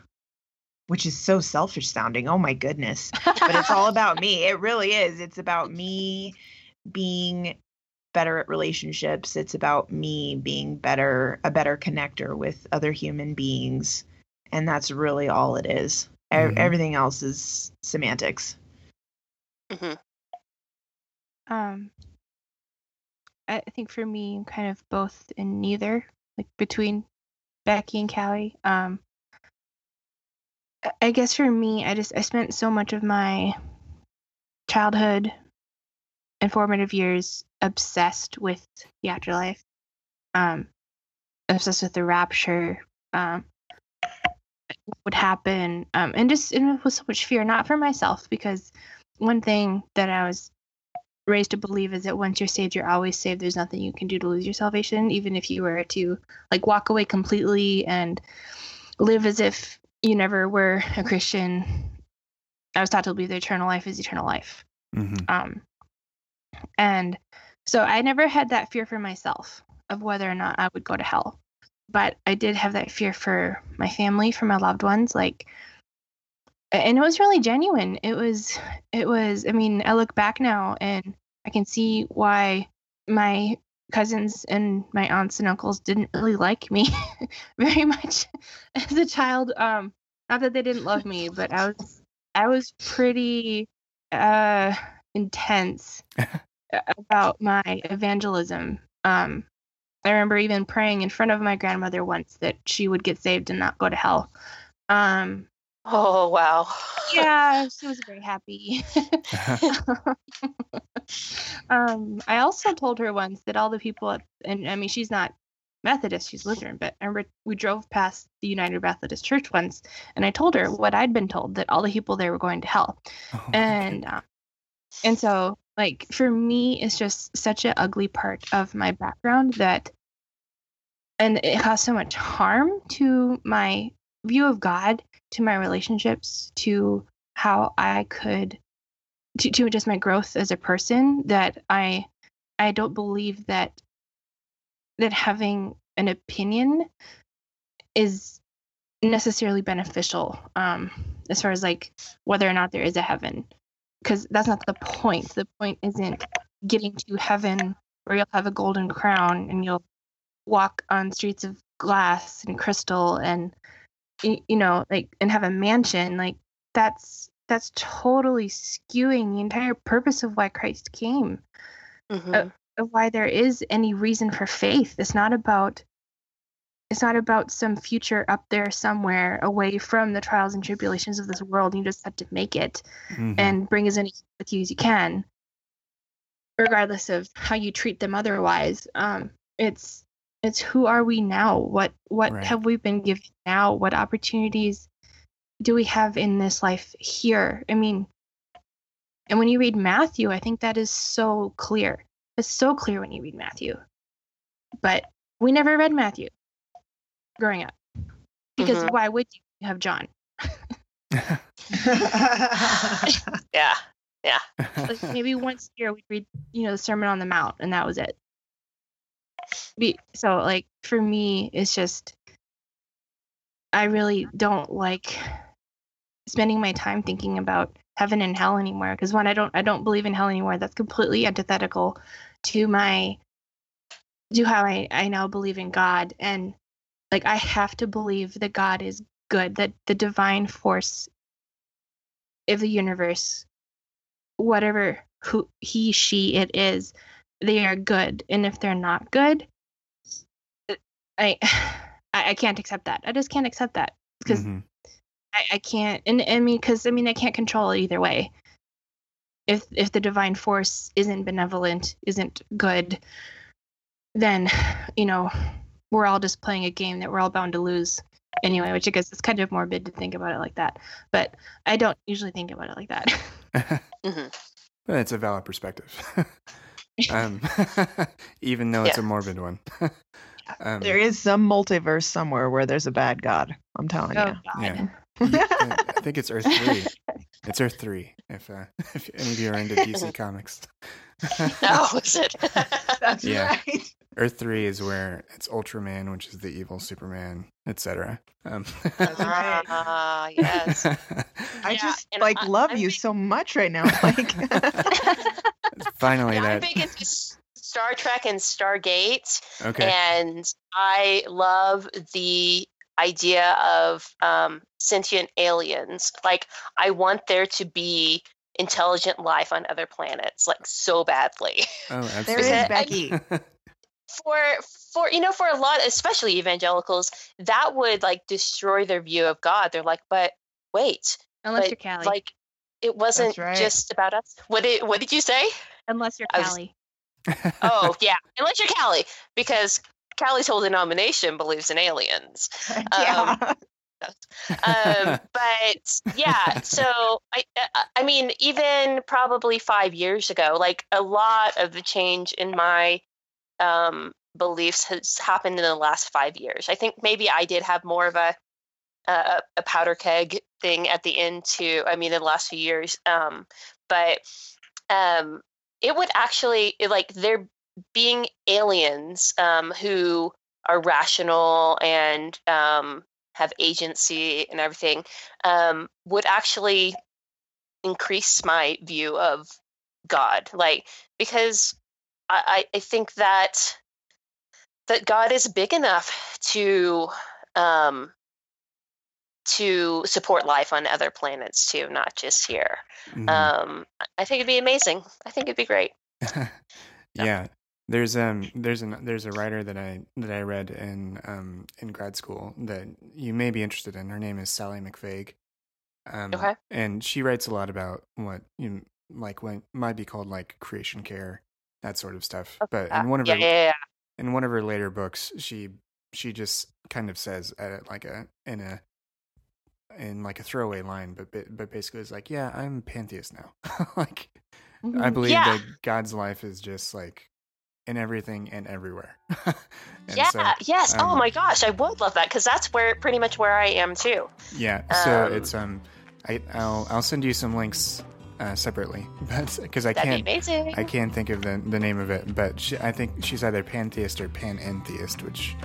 which is so selfish sounding. Oh my goodness. But it's all about me. It really is. It's about me being better at relationships. It's about me being better, a better connector with other human beings. And that's really all it is. Mhm. Everything else is semantics. hmm Um, I think for me, kind of both and neither, like between Becky and Callie. Um, I- I guess for me, I just I spent so much of my childhood and formative years obsessed with the afterlife, um, obsessed with the rapture, um, what would happen, um, and just and with so much fear, not for myself, because one thing that I was raised to believe is that once you're saved, you're always saved. There's nothing you can do to lose your salvation, even if you were to like walk away completely and live as if you never were a Christian. I was taught to believe that eternal life is eternal life. hmm Um, and so I never had that fear for myself of whether or not I would go to hell. But I did have that fear for my family, for my loved ones, like and it was really genuine. It was it was I mean, I look back now and I can see why my cousins and my aunts and uncles didn't really like me (laughs) very much as a child. Um not that they didn't love me, but I was I was pretty uh intense about my evangelism. Um, I remember even praying in front of my grandmother once that she would get saved and not go to hell. Um, Oh wow. yeah, she was very happy. (laughs) (laughs) um, I also told her once that all the people, at, and I mean, she's not Methodist, she's Lutheran, but I remember we drove past the United Methodist Church once, and I told her what I'd been told that all the people there were going to hell Oh, and um, and so like for me it's just such an ugly part of my background that and it caused so much harm to my view of god to my relationships to how i could to, to just my growth as a person that i i don't believe that that having an opinion is necessarily beneficial um as far as like whether or not there is a heaven. Because that's not the point. The point isn't getting to heaven where you'll have a golden crown and you'll walk on streets of glass and crystal and y- you know like and have a mansion like that's that's totally skewing the entire purpose of why christ came Mhm. of why there is any reason for faith. It's not about it's not about some future up there somewhere away from the trials and tribulations of this world. You just have to make it Mhm. and bring as many with you as you can, regardless of how you treat them otherwise. Um, it's it's who are we now? What what Right. have we been given now? What opportunities do we have in this life here? I mean, and when you read Matthew, I think that is so clear. It's so clear when you read Matthew. But we never read Matthew growing up. Because Mhm. why would you You have John? (laughs) (laughs) Yeah. Yeah. (laughs) Like maybe once a year we'd read, you know, the Sermon on the Mount and that was it. Be, so like for me it's just I really don't like spending my time thinking about heaven and hell anymore because when I don't I don't believe in hell anymore. That's completely antithetical to my to how I I now believe in God. And like I have to believe that God is good that the divine force of the universe whatever who he she it is they are good and if they're not good I (sighs) I, I can't accept that I just can't accept that because Mhm. I, I can't and I mean because I mean I can't control it either way. If if the divine force isn't benevolent, isn't good, then (sighs) you know we're all just playing a game that we're all bound to lose anyway. Which I guess it's kind of morbid to think about it like that, but I don't usually think about it like that. (laughs) hmm But it's a valid perspective. (laughs) (laughs) um, (laughs) even though it's Yeah. a morbid one. (laughs) um, there is some multiverse somewhere where there's a bad god. I'm telling oh you. God. Yeah. I I think it's Earth three. It's Earth three. If uh, if any of you are into DC comics. Oh, is it? That's Yeah. right. Earth three is where it's Ultraman, which is the evil Superman, etc. Um, That's right. Ah, yes. I Yeah, just like I- love I'm you big- so much right now. Like Finally, Yeah, I'm that big into Star Trek and Stargate, Okay. and I love the idea of um, sentient aliens. Like, I want there to be intelligent life on other planets, like so badly. oh, (laughs) There is absolutely. Becky. for for you know for a lot especially evangelicals that would like destroy their view of god they're like but wait Unless but, you're Callie. like it wasn't right. just about us what did what did you say Unless you're I was- oh (laughs) yeah unless you're callie because callie's whole denomination believes in aliens (laughs) yeah. um, (laughs) but yeah, so I, I- I mean, even probably five years ago, like a lot of the change in my um, beliefs has happened in the last five years. I think maybe I did have more of a a, a powder keg thing at the end too. I mean, in the last few years, um, but um, it would actually like there being aliens um, who are rational and um, have agency and everything um, would actually increase my view of God. Like because I I think that that God is big enough to um, to support life on other planets too, not just here. Mhm. Um, I- think it'd be amazing. I think it'd be great. (laughs) yeah there's um there's an there's a writer that i that i read in um in grad school that you may be interested in her name is Sallie McFague um Okay. and she writes a lot about what you like what might be called like creation care that sort of stuff Okay. but Uh, in one of yeah, her yeah, yeah. in one of her later books she she just kind of says at like a in a in like a throwaway line but but basically it's like yeah i'm pantheist now (laughs) like I Mhm. believe Yeah. that God's life is just like in everything and everywhere. (laughs) And yeah, so, yes. oh um, my gosh, I would love that because that's where pretty much where I am too. yeah. So Um, it's um, I I'll I'll send you some links uh, separately, (laughs) but because I can't be. I can't think of the the name of it, but she, I think she's either pantheist or panentheist, which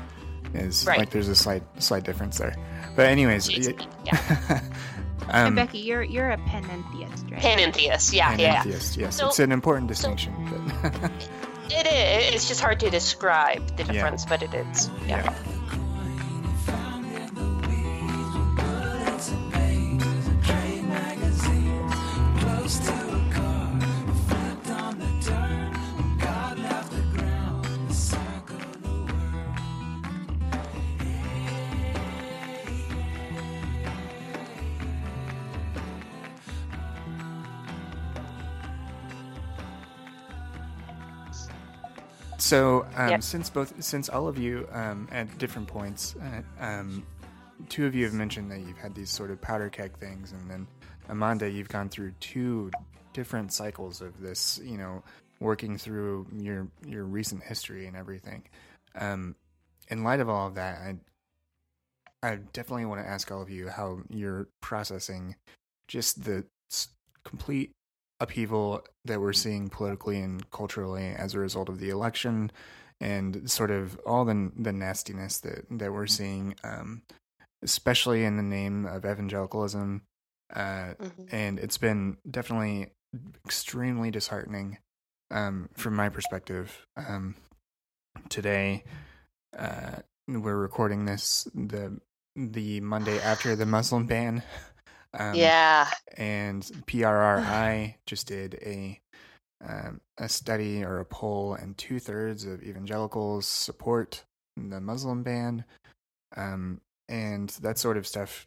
is Right. like there's a slight slight difference there. But anyways, Jeez, y- yeah. (laughs) and um, Becky, you're you're a panentheist, right? Panentheist. Yeah, yeah, yeah. panentheist. Yes, So- it's an important so- distinction. but (laughs) It is. It's just hard to describe the Yeah. difference, but it is. Yeah. yeah. So, um, Yep. since both, since all of you um, at different points, uh, um, two of you have mentioned that you've had these sort of powder keg things, and then Amanda, you've gone through two different cycles of this. You know, working through your your recent history and everything. Um, in light of all of that, I I definitely want to ask all of you how you're processing just the complete upheaval that we're seeing politically and culturally as a result of the election and sort of all the the nastiness that that we're seeing um especially in the name of evangelicalism uh Mhm. and it's been definitely extremely disheartening um from my perspective um today uh we're recording this the the Monday after the Muslim ban (laughs) um yeah. and PRRI (sighs) just did a um, a study or a poll, and two thirds of evangelicals support the Muslim ban, um, and that sort of stuff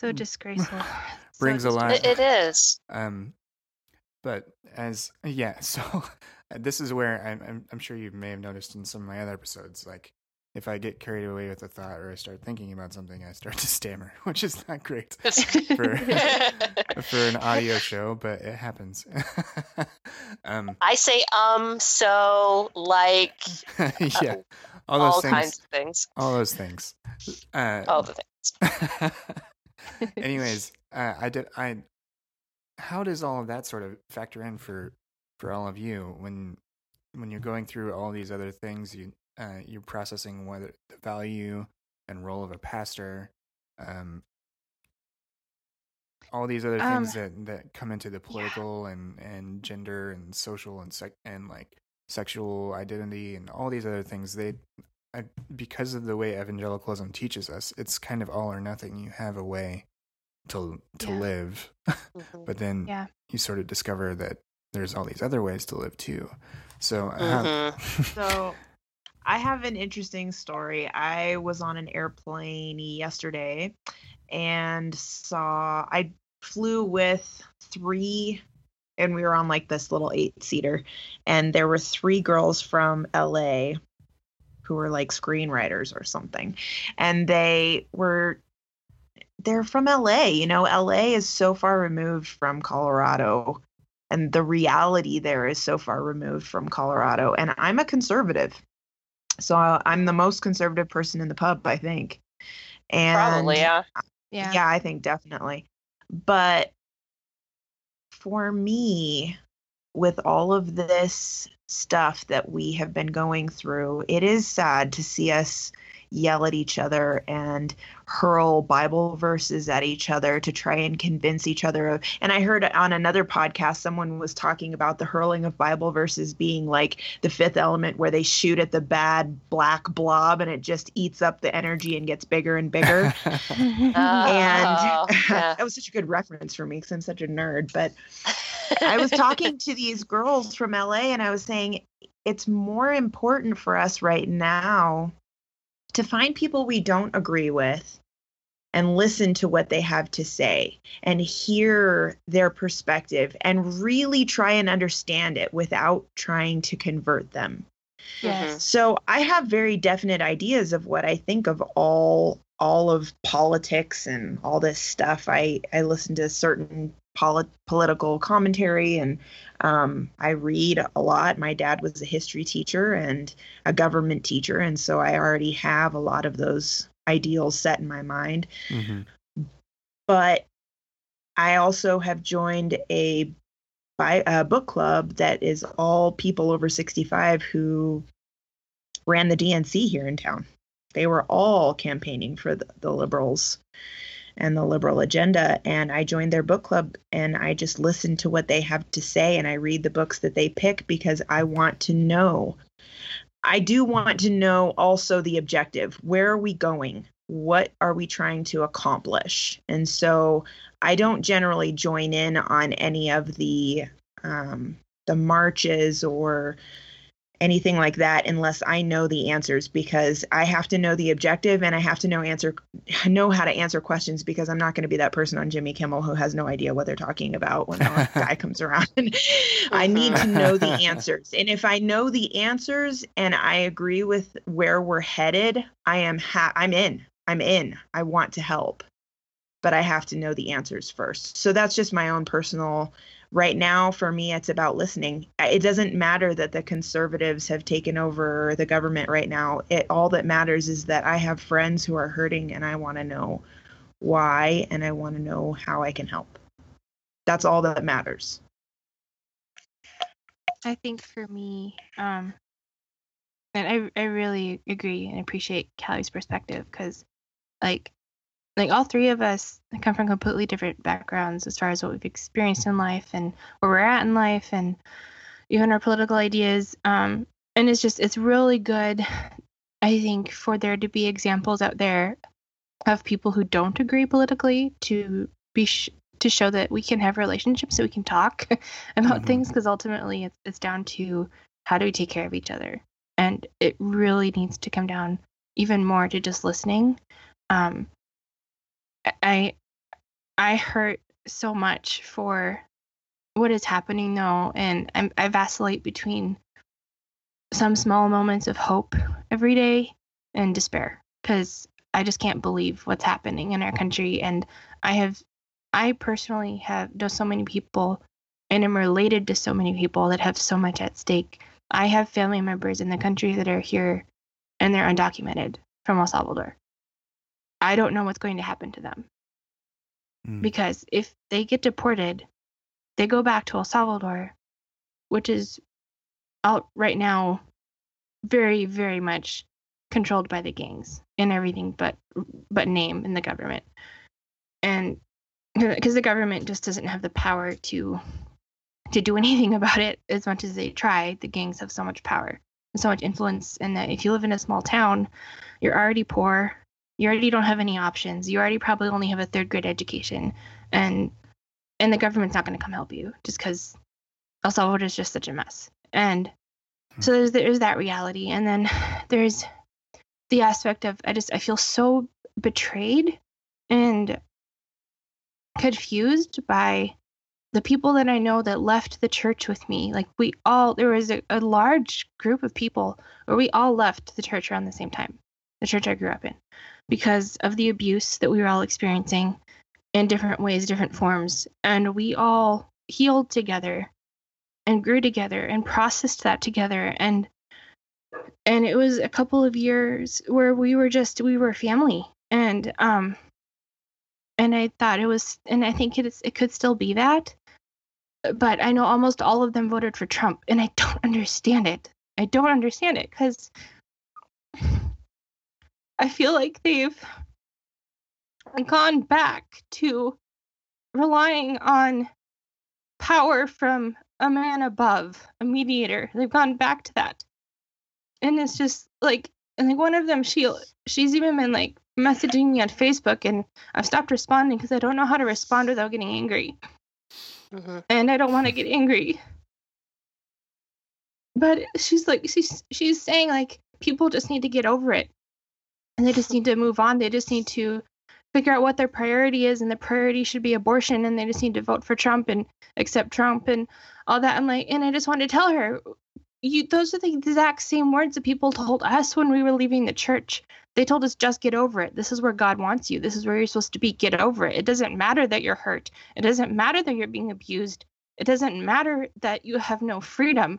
So disgraceful. (laughs) So brings a lot. It, it is. Um, but as yeah, (laughs) so this is where I'm, I'm I'm sure you may have noticed in some of my other episodes, like if I get carried away with a thought or I start thinking about something, I start to (laughs) stammer, (laughs) which is not great (laughs) for for an audio show, but it happens. um, I say um, so, like yeah, all those all things, kinds of things. all those things. Uh, All the things. anyways, uh, I did. I. How does all of that sort of factor in for for all of you when when you're going through all these other things? You uh, you're processing whether the value and role of a pastor, um, all these other Um, things that that come into the political and and gender and social and sec and like sexual identity and all these other things. They, I, because of the way evangelicalism teaches us, it's kind of all or nothing. You have a way to to Yeah. live, Mhm. (laughs) but then Yeah. you sort of discover that there's all these other ways to live too. So, uh, (laughs) So I have an interesting story. I was on an airplane yesterday and saw I flew with three and we were on like this little eight seater and there were three girls from LA who were like screenwriters or something and they were they're from LA you know LA is so far removed from Colorado and the reality there is so far removed from Colorado and I'm a conservative so I'm the most conservative person in the pub I think and Probably, yeah. Yeah. yeah, I think definitely. But for me, with all of this stuff that we have been going through, it is sad to see us yell at each other and hurl Bible verses at each other to try and convince each other of. And I heard on another podcast, someone was talking about the hurling of Bible verses being like the fifth element, where they shoot at the bad black blob and it just eats up the energy and gets bigger and bigger (laughs) and Oh, (laughs) yeah. that was such a good reference for me because I'm such a nerd. But I was talking to these girls from LA and I was saying it's more important for us right now to find people we don't agree with and listen to what they have to say and hear their perspective and really try and understand it without trying to convert them. yes. Mm-hmm. So I have very definite ideas of what I think of all all of politics and all this stuff. I I listen to certain polit- political commentary and um, I read a lot. My dad was a history teacher and a government teacher, and so I already have a lot of those ideals set in my mind Mhm. but I also have joined a, bi- a book club that is all people over 65 who ran the DNC here in town. They were all campaigning for the, the liberals and the liberal agenda. And I joined their book club and I just listen to what they have to say and I read the books that they pick because I want to know. I do want to know also the objective. Where are we going? What are we trying to accomplish? And so I don't generally join in on any of the um, the marches or anything like that unless I know the answers because I have to know the objective and I have to know answer know how to answer questions because I'm not going to be that person on Jimmy Kimmel who has no idea what they're talking about when the (laughs) guy comes around. (laughs) I uh-huh. need to know the (laughs) answers. And if I know the answers and I agree with where we're headed, I am ha- I'm in. I'm in. I want to help. But I have to know the answers first. So that's just my own personal right now for me it's about listening. It doesn't matter that the conservatives have taken over the government right now. It all that matters is that i have friends who are hurting and i want to know why and i want to know how i can help. That's all that matters. I think for me, um, and I I really agree and appreciate Callie's perspective because, like, like all three of us come from completely different backgrounds as far as what we've experienced in life and where we're at in life and even our political ideas. Um, and it's just it's really good, I think, for there to be examples out there of people who don't agree politically to be sh- to show that we can have relationships, so we can talk (laughs) about Mhm. things because ultimately it's, it's down to how do we take care of each other and it really needs to come down even more to just listening um i i hurt so much for what is happening though and I'm, i vacillate between some small moments of hope every day and despair because i just can't believe what's happening in our mm-hmm. country and i have i personally have know so many people and am related to so many people that have so much at stake. I have family members in the country that are here and they're undocumented from El Salvador. I don't know what's going to happen to them Mm. because if they get deported, they go back to El Salvador, which is out right now very, very much controlled by the gangs and everything but but name in the government. And (laughs) because the government just doesn't have the power to to do (laughs) anything about it as much as they try. The gangs have so much power and so much influence, and that if you live in a small town, you're already poor. You already don't have any options. You already probably only have a third grade education, and and the government's not going to come help you just because El Salvador is just such a mess. And so there's there's that reality, and then (sighs) there's the aspect of I just I feel so betrayed and confused by the people that I know that left the church with me. Like we all there was a, a large group of people where we all left the church around the same time, the church I grew up in, because of the abuse that we were all experiencing in different ways, different forms, and we all healed together and grew together and processed that together. And and it was a couple of years where we were just we were family. And um and I thought it was and I think it is it could still be that. But I know almost all of them voted for Trump and I don't (laughs) understand it. I don't understand it cuz I feel like they've gone back to relying on power from a man above, a mediator. They've gone back to that. And it's just like and like one of them she she's even been like messaging me on Facebook and I've stopped responding because I don't know how to respond without getting angry. Mm-hmm. And I don't want to get angry. But she's like she's she's saying like people just need to get over it. And they just need to move on. They just need to figure out what their priority is and the priority should be abortion and they just need to vote for Trump and accept Trump and all that. I'm like and I just wanted to tell her you those are the exact same words that people told us when we were leaving the church. They told us just get over it. This is where God wants you. This is where you're supposed to be. Get over it. It doesn't matter that you're hurt. It doesn't matter that you're being abused. It doesn't matter that you have no freedom.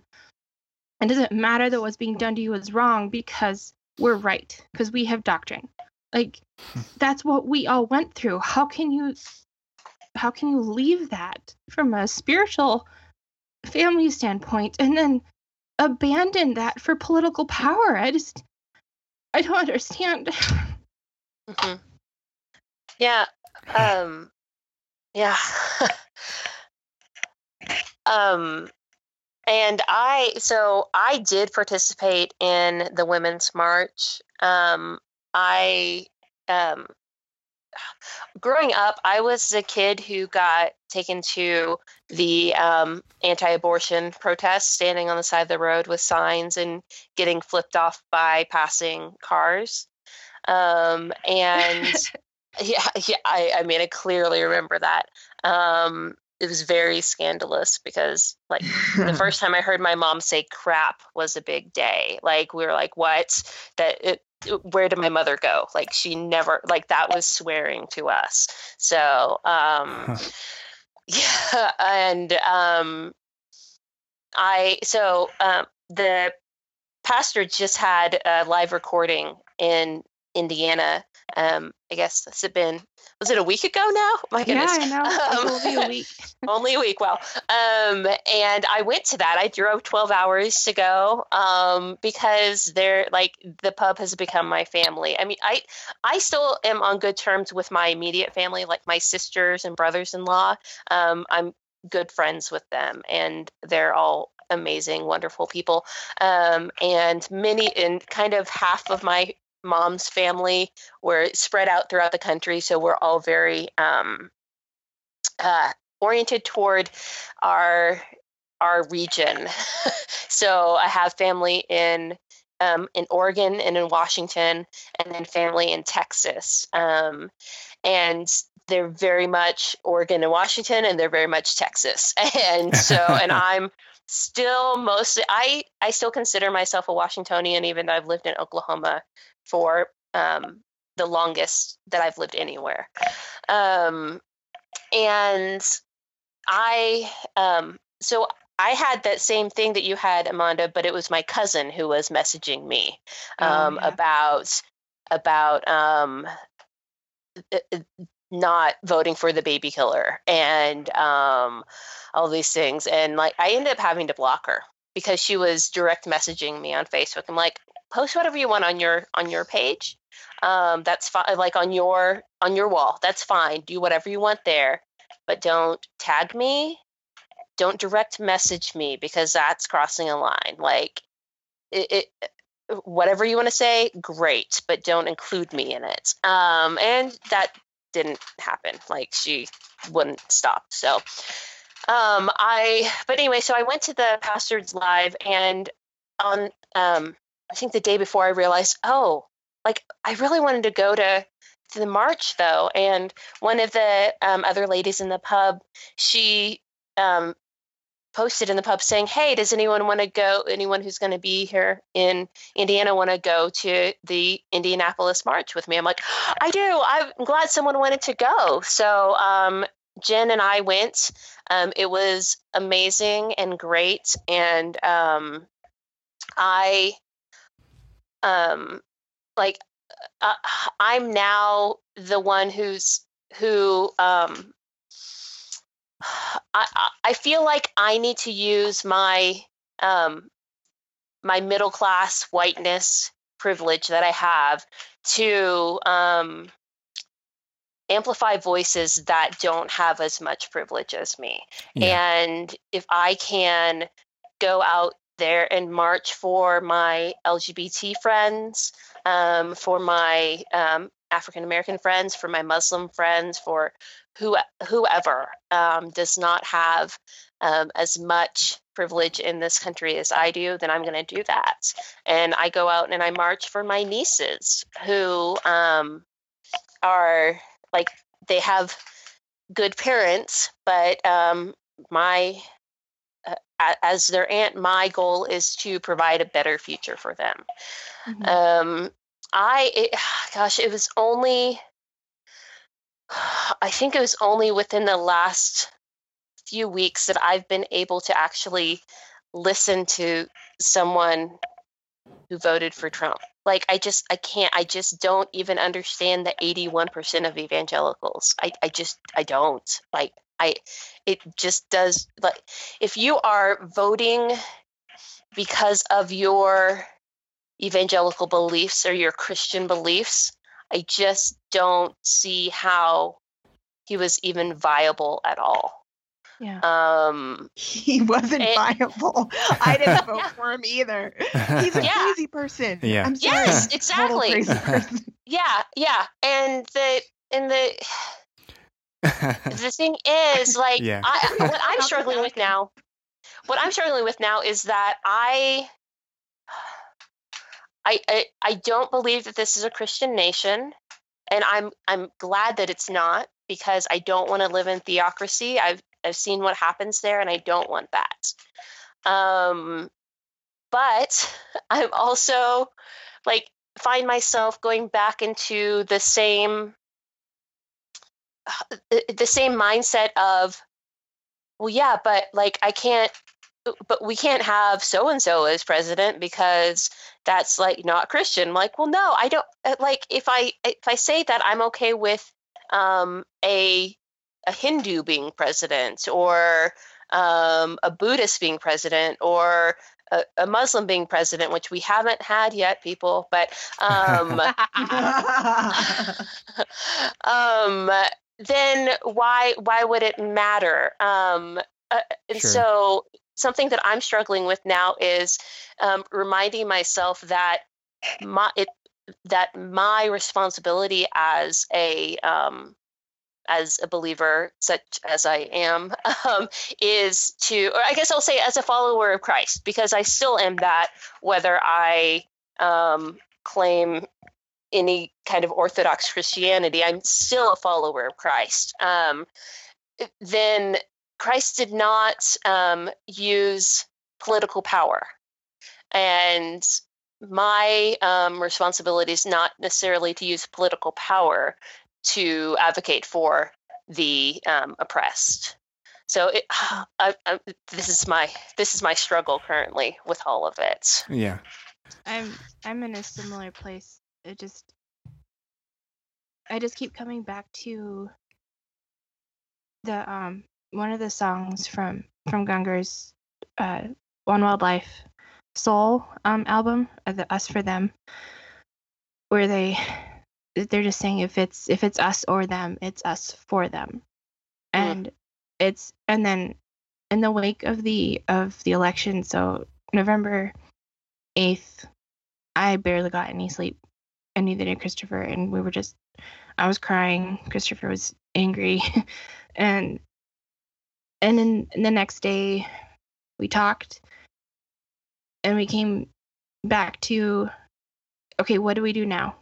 It doesn't matter that what's being done to you is wrong because we're right, because we have doctrine. Like that's what we all went through. How can you how can you leave that from a spiritual family standpoint and then abandon that for political power. I just, I don't understand. mm-hmm. Yeah. Um, yeah. (laughs) um, and I, so I did participate in the Women's March. Um, I, um, growing up, I was a kid who got taken to the um, anti-abortion protests, standing on the side of the road with signs and getting flipped off by passing cars. Um, (laughs) and yeah, yeah, I, I mean, I clearly remember that. Um, it was very scandalous because like the (laughs) first time I heard my mom say crap was a big day. Like we were like, what? That it, where did my mother go? Like she never like that was swearing to us. So um (laughs) yeah and um I so um the pastor just had a live recording in Indiana. Um I guess it's it been was it a week ago now? My goodness. Yeah, I know. Um, only a week. (laughs) only a week. Well, Um, and I went to that. I drove 12 hours to go um, because they're like the pub has become my family. I mean, I I still am on good terms with my immediate family, like my sisters and brothers-in-law. Um, I'm good friends with them, and they're all amazing, wonderful people. Um, and many, and kind of half of my mom's family were spread out throughout the country, so we're all very um, uh, oriented toward our our region. (laughs) so I have family in um, in Oregon and in Washington, and then family in Texas. Um, and they're very much Oregon and Washington, and they're very much Texas. (laughs) And so, and (laughs) I'm still mostly I I still consider myself a Washingtonian, even though I've lived in Oklahoma for um, the longest that I've lived anywhere. Um, and I, um, so I had that same thing that you had, Amanda, but it was my cousin who was messaging me oh, um, yeah. about about um, not voting for the baby killer and um, all these things. And like, I ended up having to block her because she was direct messaging me on Facebook. I'm like, post whatever you want on your on your page. Um, that's fine. Like on your on your wall, that's fine. Do whatever you want there, but don't tag me don't direct message me because that's crossing a line. Like, it, it whatever you want to say, great, but don't include me in it. Um, and that didn't happen. Like she wouldn't stop. So, um, I, but anyway, so I went to the pastor's live and on, um, I think the day before I realized, oh, like I really wanted to go to, to the march though. And one of the um, other ladies in the pub, she um, posted in the pub saying, "Hey, does anyone want to go? Anyone who's going to be here in Indiana want to go to the Indianapolis March with me?" I'm like, "I do. I'm glad someone wanted to go." So um, Jen and I went. Um, it was amazing and great, and um, I, um, like, uh, I'm now the one who's who um, I, I feel like I need to use my um, my middle class whiteness privilege that I have to um, amplify voices that don't have as much privilege as me. Yeah. And if I can go out there in march for my LGBT friends, um, for my um, African American friends, for my Muslim friends, for who, whoever um, does not have um, as much privilege in this country as I do, then I'm going to do that. And I go out and I march for my nieces who um, are like, they have good parents, but um, my as their aunt, my goal is to provide a better future for them. Mm-hmm. Um, I, it, gosh, it was only I think it was only within the last few weeks that I've been able to actually listen to someone who voted for Trump. Like I just I can't I just don't even understand the 81% of evangelicals. I I just I don't. Like I it just does like if you are voting because of your evangelical beliefs or your Christian beliefs, I just don't see how he was even viable at all. Yeah. Um, he wasn't and, viable. I didn't vote (laughs) for him either. (laughs) He's a yeah. crazy person. Yeah. I'm sorry. Yes, exactly. (laughs) yeah, yeah. And the and the the thing is, like, yeah. I, what I'm struggling with now, what I'm struggling with now is that I I, I, I don't believe that this is a Christian nation, and I'm I'm glad that it's not because I don't want to live in theocracy. I've I've seen what happens there, and I don't want that. Um, but (laughs) I'm also like find myself going back into the same the same mindset of well yeah but like i can't but we can't have so and so as president because that's like not Christian. I'm like, well, no, I don't uh, like if I if I say that I'm okay with um, a a Hindu being president or um, a Buddhist being president or a, a, Muslim being president, which we haven't had yet, people. But um, (laughs) (laughs) um, then why why would it matter? Um, uh, and sure. so something that I'm struggling with now is um, reminding myself that my it that my responsibility as a um, as a believer, such as I am, (laughs) um, is to, or I guess I'll say as a follower of Christ, because I still am that, whether I um, claim any kind of Orthodox Christianity, I'm still a follower of Christ. Um, then Christ did not um, use political power. And my um, responsibility is not necessarily to use political power to advocate for the um, oppressed. So it, (sighs) I, I, this is my this is my struggle currently with all of it. Yeah, I'm I'm in a similar place. It just I just keep coming back to the um one of the songs from from Gungor's uh, One Wild Life: Soul um, album, uh, the Us for Them, where they they're just saying if it's if it's us or them, it's us for them, mm. and it's and then in the wake of the of the election, so November eighth, I barely got any sleep, and neither did Christopher, and we were just I was crying. Christopher was angry, (laughs) and and then the next day we talked, and we came back to okay, what do we do now?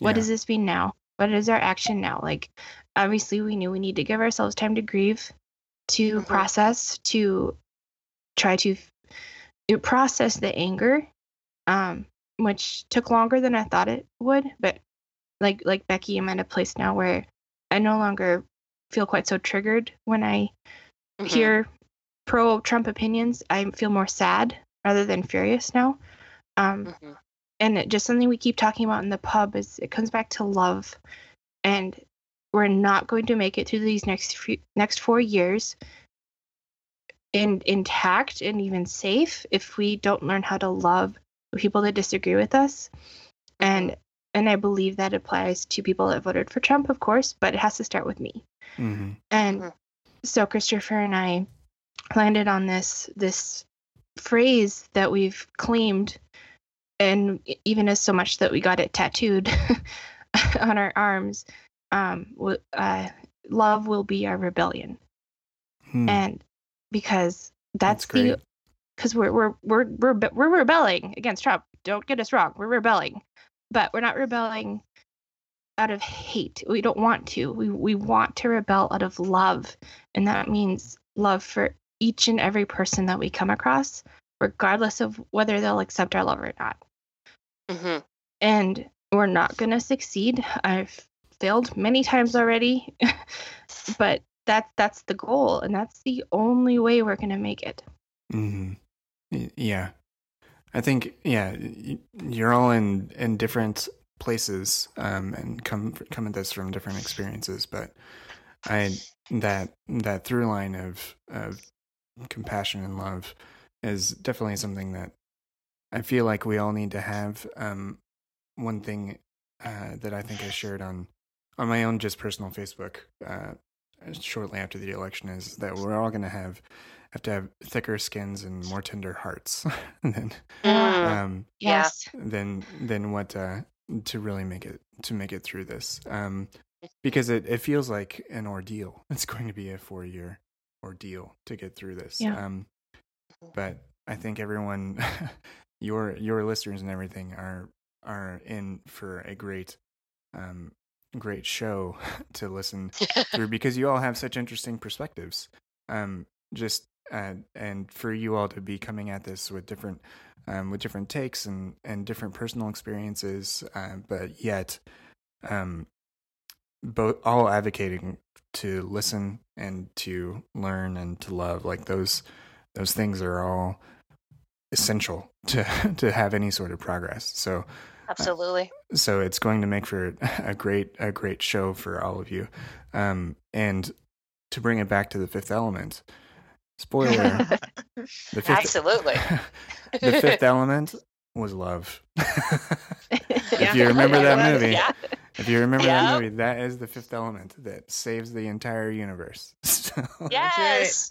What Yeah. does this mean now? What is our action now? Like, obviously, we knew we need to give ourselves time to grieve, to Mhm. process, to try to f- process the anger, um, which took longer than I thought it would. But like like Becky, I'm at a place now where I no longer feel quite so triggered when I Mhm. hear pro Trump opinions. I feel more sad rather than furious now. Um, Mhm. And it, just something we keep talking about in the pub is it comes back to love. And we're not going to make it through these next few, next four years in intact and even safe if we don't learn how to love people that disagree with us. And and i believe that applies to people that voted for trump of course but it has to start with me. Hmm and Mhm. so Christopher and I landed on this this phrase that we've claimed and even as so much that we got it tattooed (laughs) on our arms um uh, love will be our rebellion Hmm. and because That's that's, the because we're we're we're we're we're rebelling against Trump. Don't get us wrong, we're rebelling, but we're not rebelling out of hate. We don't want to. We we want to rebel out of love, and that means love for each and every person that we come across, regardless of whether they'll accept our love or not. Mhm. And we're not gonna succeed. I've failed many times already, (laughs) but that's that's the goal, and that's the only way we're gonna make it. hmm Yeah, I think yeah, y- you're all in in different places um, and come come at this from different experiences, but I that that through line of of compassion and love is definitely something that I feel like we all need to have. Um, one thing uh, that I think I shared on on my own just personal Facebook uh, shortly after the election is that we're all going to have have to have thicker skins and more tender hearts (laughs) than Mm. um, Yes. than than what uh, to really make it to make it through this um, because it, it feels like an ordeal. (laughs) It's going to be a four year ordeal to get through this. Yeah. Um, but I think everyone, (laughs) your your listeners and everything are are in for a great um, great show (laughs) to listen through (laughs) because you all have such interesting perspectives. Um, just uh, and for you all to be coming at this with different um, with different takes and and different personal experiences, uh, but yet um, both all advocating to listen and to learn and to love. Like those those things are all essential to (laughs) to have any sort of progress. So Absolutely. so it's going to make for a great a great show for all of you um and to bring it back to the fifth element spoiler (laughs) fifth Absolutely. (laughs) the fifth element was love if you remember that movie Yeah. if you remember Yeah. that movie that is the fifth element that saves the entire universe So- Yes.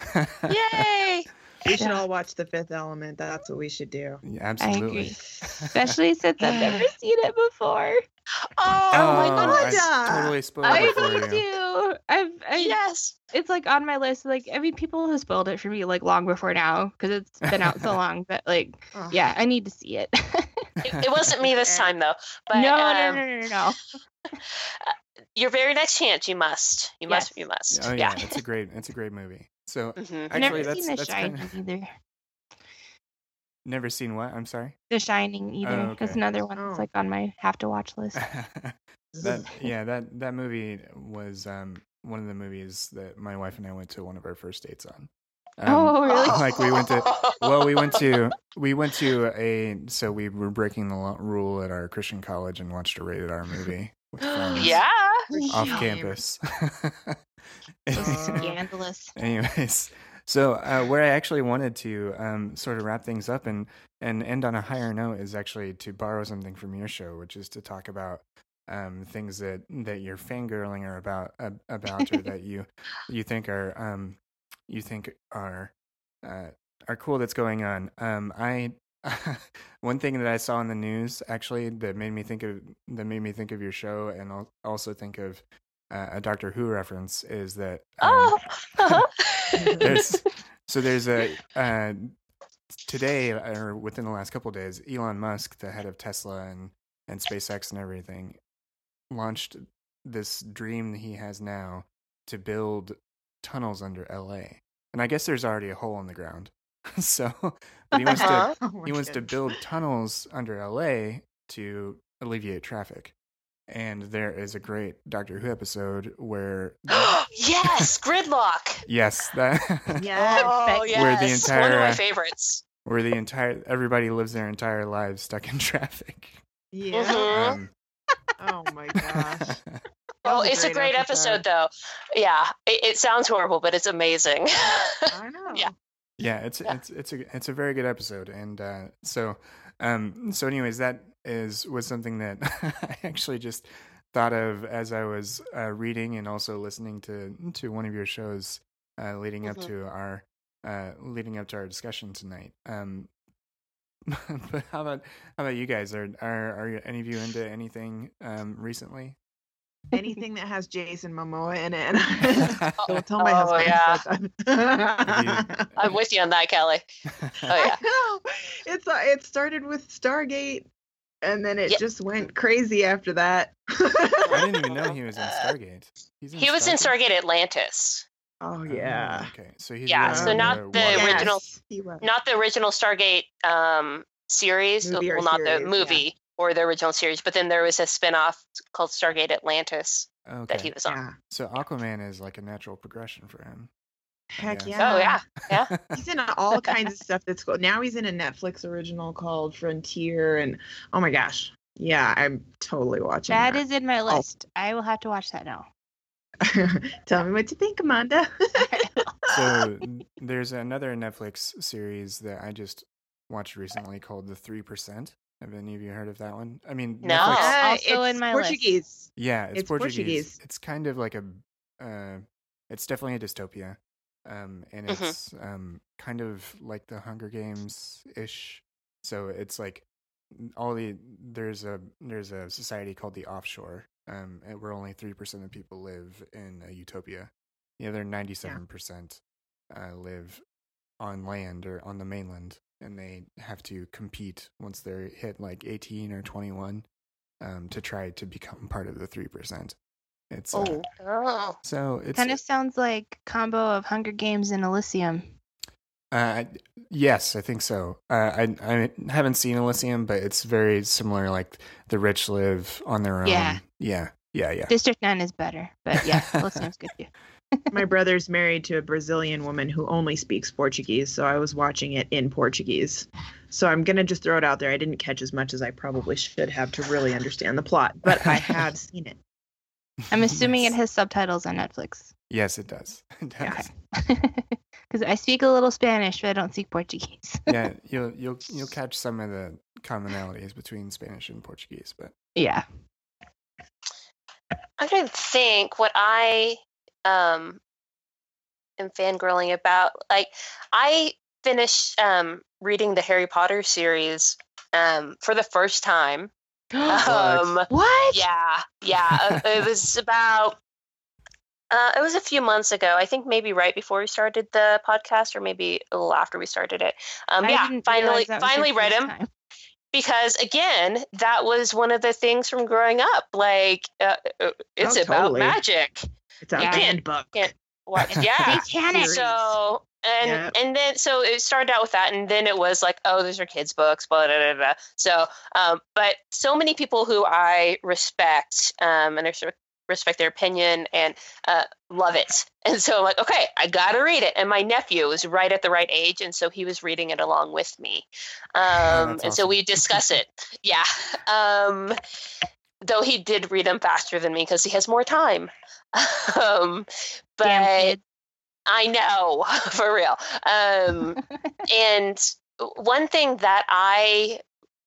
Yay. We should Yeah. all watch The Fifth Element. That's what we should do. Yeah, I absolutely agree. (laughs) Especially since I've never (laughs) seen it before. Oh, my god! I totally spoiled I it for need you. to. I've, I, Yes. It's like on my list. Like, I mean, people have spoiled it for me like long before now because it's been out so (laughs) long. But like, Oh. yeah, I need to see it. It, it wasn't me this time though. But no, um, no, no, no, no. your very next chance, you must. You must. You must. oh yeah, yeah. it's a great it's a great movie so Mhm. I've actually never that's seen The that's Shining kind of, either. never seen what i'm sorry The Shining either. That's okay. another one that's Oh. like on my have to watch list. (laughs) that (laughs) yeah that that movie was um one of the movies that my wife and I went to one of our first dates on. Um, oh, really? Like we went to well we went to (laughs) we went to a so we were breaking the rule at our Christian college and watched a rated R movie (gasps) yeah. off campus. (laughs) Scandalous. Anyways, so uh, where I actually wanted to um, sort of wrap things up and and end on a higher note is actually to borrow something from your show, which is to talk about um, things that that you're fangirling or about uh, about or that you you think are um, you think are uh, are cool that's going on. Um, I (laughs) one thing that I saw in the news actually that made me think of that made me think of your show and also think of uh, a Doctor Who reference is that um, Oh, uh-huh. (laughs) there's (laughs) so there's a uh, today or within the last couple of days, Elon Musk, the head of Tesla and and SpaceX and everything, launched this dream that he has now to build tunnels under LA. And I guess there's already a hole in the ground. (laughs) so but he wants to Uh-huh. Oh he wants to build tunnels under LA to alleviate traffic. And there is a great Doctor Who episode where (gasps) yes, gridlock. (laughs) yes, that (laughs) Yes. Oh, yes. Where the One of entire, my uh, favorites. where the entire everybody lives their entire lives stuck in (laughs) traffic. Yeah. Mhm. Um, Oh my gosh. well, was it's a great episode, though. Yeah, it, it sounds horrible, but it's amazing. I know. Yeah. yeah, it's Yeah. it's it's a it's a very good episode, and uh, so um so anyways, that is was something that (laughs) I actually just thought of as I was uh, reading and also listening to to one of your shows uh, leading up Mhm. to our uh, leading up to our discussion tonight. Um, (laughs) but how about how about you guys? Are are are any of you into anything um, recently? Anything that has Jason Momoa in it. (laughs) Don't tell my Oh, husband. yeah. you... I'm with you on that, Kelly. Oh yeah. I know. It's uh, it started with Stargate, and then it Yep. just went crazy after that. I didn't even know (laughs) he was in Stargate. He's He was in Stargate Atlantis, Oh Oh, yeah. okay, so he's Yeah, so not the water- original- Yes, not the original Stargate um, series. Movie well, not series, the yeah. movie or the original series, but then there was a spin-off called Stargate Atlantis Okay. that he was on. Yeah. So Aquaman is like a natural progression for him. Heck Yeah. yeah. Oh yeah, yeah. (laughs) He's in all kinds of stuff that's cool. Now he's in a Netflix original called Frontier, and oh my gosh, yeah, I'm totally watching. That that is in my list. I will have to watch that now. (laughs) Tell me what you think, Amanda. (laughs) So there's another Netflix series that I just watched recently called The Three Percent. Have any of you heard of that one? I mean, No. Netflix- Uh, also in it's my list. Portuguese. yeah, it's, it's Portuguese. Portuguese. It's kind of like a, uh, it's definitely a dystopia, um, and Mhm. it's um, kind of like the Hunger Games ish. So it's like all the there's a there's a society called the offshore, um, and where only three percent of people live in a utopia. The other ninety seven percent uh, live on land or on the mainland, and they have to compete once they're hit like eighteen or twenty one um, to try to become part of the three percent. It's uh, Oh, so it kind of sounds like combo of Hunger Games and Elysium. Uh, yes, I think so. Uh, I I haven't seen Elysium, but it's very similar. Like the rich live on their own. Yeah. yeah, yeah, yeah. District Nine is better, but yeah, Elysium's good too. (laughs) my brother's married to a Brazilian woman who only speaks Portuguese, so I was watching it in Portuguese. So I'm gonna just throw it out there. I didn't catch as much as I probably should have to really understand the plot, but I (laughs) have seen it. I'm (laughs) assuming Yes. it has subtitles on Netflix. Yes, it does. (laughs) It does. (laughs) Because I speak a little Spanish, but I don't speak Portuguese. yeah, you'll you'll you'll catch some of the commonalities between Spanish and Portuguese, but yeah. I'm trying to think what I um am fangirling about. Like, I finished um reading the Harry Potter series um for the first time. Um, what? yeah, yeah. uh, it was (laughs) about. Uh, it was a few months ago. I think maybe right before we started the podcast, or maybe a little after we started it. Um, I yeah, finally, realize that was your finally read first him time. because again, that was one of the things from growing up. Like, uh, uh, it's Oh, about totally. magic. It's a Yeah. handbook. Can't- What? Yeah. Satanic. So and Yep. and then so it started out with that, and then it was like, oh, those are kids' books, blah blah blah. blah. So, um, but so many people who I respect, um, and I res- respect their opinion and uh, love it, and so I'm like, okay, I gotta read it. And my nephew was right at the right age, and so he was reading it along with me, um, that's and so we discuss it. (laughs) Yeah. Um, though he did read them faster than me because he has more time. (laughs) um, but I know (laughs) for real. Um, (laughs) and one thing that I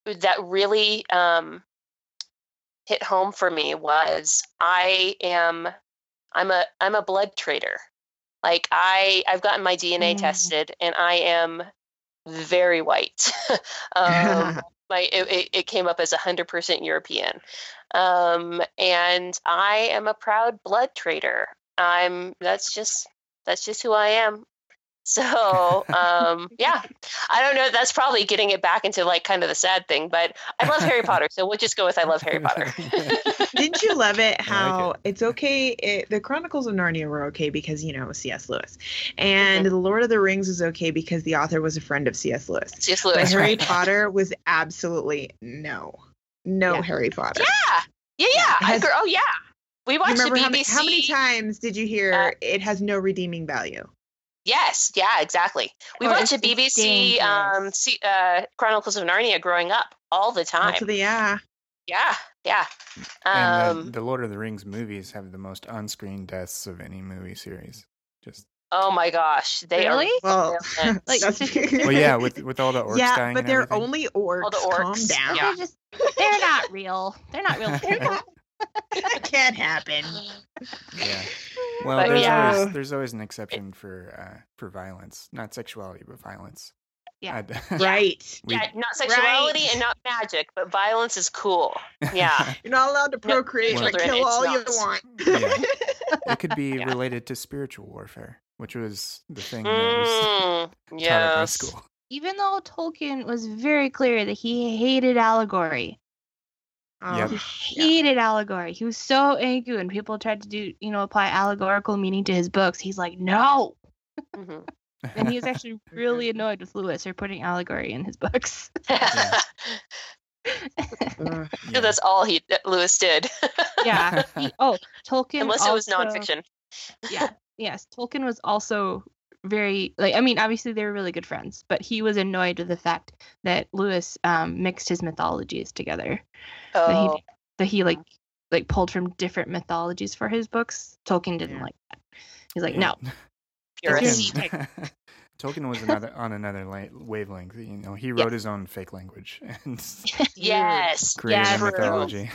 that really um, hit home for me was I am I'm a I'm a blood traitor. Like I, I've gotten my DNA Mm. tested, and I am very white. um, my it, it, it came up as 100% European, um, and I am a proud blood traitor. I'm that's just that's just who I am. (laughs) So um, yeah, I don't know. That's probably getting it back into like kind of the sad thing, but I love Harry Potter, so we'll just go with I love Harry Potter. (laughs) Didn't you love it I like how it. it's okay? It, the Chronicles of Narnia were okay because, you know, it was C.S. Lewis. And The Lord of the Rings was okay because the author was a friend of C.S. Lewis. C.S. But Lewis, Harry right? Potter was absolutely no. No Yeah. Harry Potter. Yeah, yeah, yeah. I Has- agree. Oh yeah, we watched the BBC. how many, how many times did you hear Uh, it has no redeeming value? Yes, yeah, exactly. We Or watched the BBC um. C, uh, Chronicles of Narnia growing up all the time. That's the, yeah. Yeah, yeah. and Um, the, the Lord of the Rings movies have the most on-screen deaths of any movie series. Just oh my gosh, they Really? are. (laughs) Well. Like, (laughs) well, yeah, with with all the orcs yeah, dying. but and they're everything. only orcs. the Calm down. yeah. They're just they're not real. They're not real. (laughs) They're not- that can't happen. Yeah. Well, But there's yeah. always there's always an exception for uh, for violence, not sexuality, but violence. Yeah. Right. we- yeah, not sexuality and not magic, but violence is cool. Yeah. You're not allowed to procreate, Well- but Children, kill it's all you not. want. it could be Yeah. related to spiritual warfare, which was the thing that was Mm, taught at my school. Even though Tolkien was very clear that he hated allegory. Yep. Um, He hated allegory. He was so angry when people tried to do, you know, apply allegorical meaning to his books. He's like, no. Mhm. (laughs) And he was (laughs) actually really annoyed with Lewis for putting allegory in his books. (laughs) ugh. Yeah. That's all he that Lewis did. yeah. He, oh, Tolkien. Unless it was nonfiction. yeah yes tolkien was also very like i mean obviously they were really good friends but he was annoyed with the fact that lewis um mixed his mythologies together that Oh, he that he like like pulled from different mythologies for his books tolkien didn't Yeah. like that he's like Yeah. no (laughs) purist. Tolkien, (laughs) Tolkien was another (laughs) on another la- wavelength. You know, he wrote his own fake language and Yes. created Yeah, a mythology.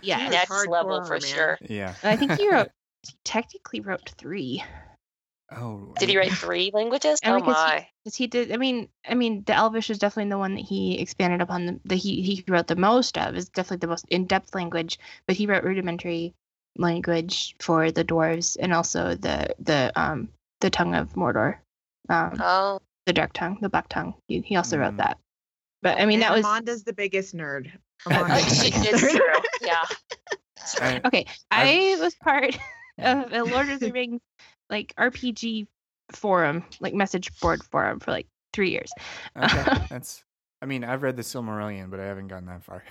yeah was Next level for man. sure. yeah. i think he wrote he technically wrote three Oh. Did he write three languages? And Oh because my. because he did i mean i mean the elvish is definitely the one that he expanded upon the, that he he wrote the most of is definitely the most in-depth language but he wrote rudimentary language for the dwarves and also the the um the tongue of mordor um Oh, the dark tongue the black tongue he, he also Mm. wrote that but i mean And that was Amanda's the biggest nerd. (laughs) Amanda's the it's biggest nerd. true. Yeah. I, okay I've- i was part (laughs) of a lord of the (laughs) rings like rpg forum like message board forum for like three years okay, (laughs) that's. I mean, I've read the Silmarillion, but I haven't gotten that far.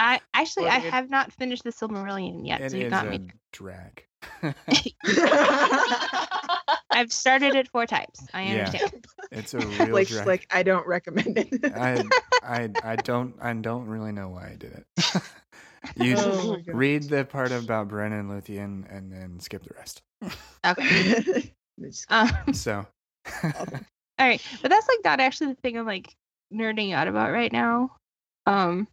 I (laughs) actually I it- have not finished the Silmarillion yet, it so you is got a me. drag. I've started it four times. I Yeah. understand. it's a real like, drag. like I don't recommend it. I, I, I don't, I don't really know why I did it. You Oh read the part about Beren and Luthien, and then skip the rest. (laughs) Okay. (laughs) Um, So, (laughs) all right, but that's like not actually the thing I'm like nerding out about right now. Um,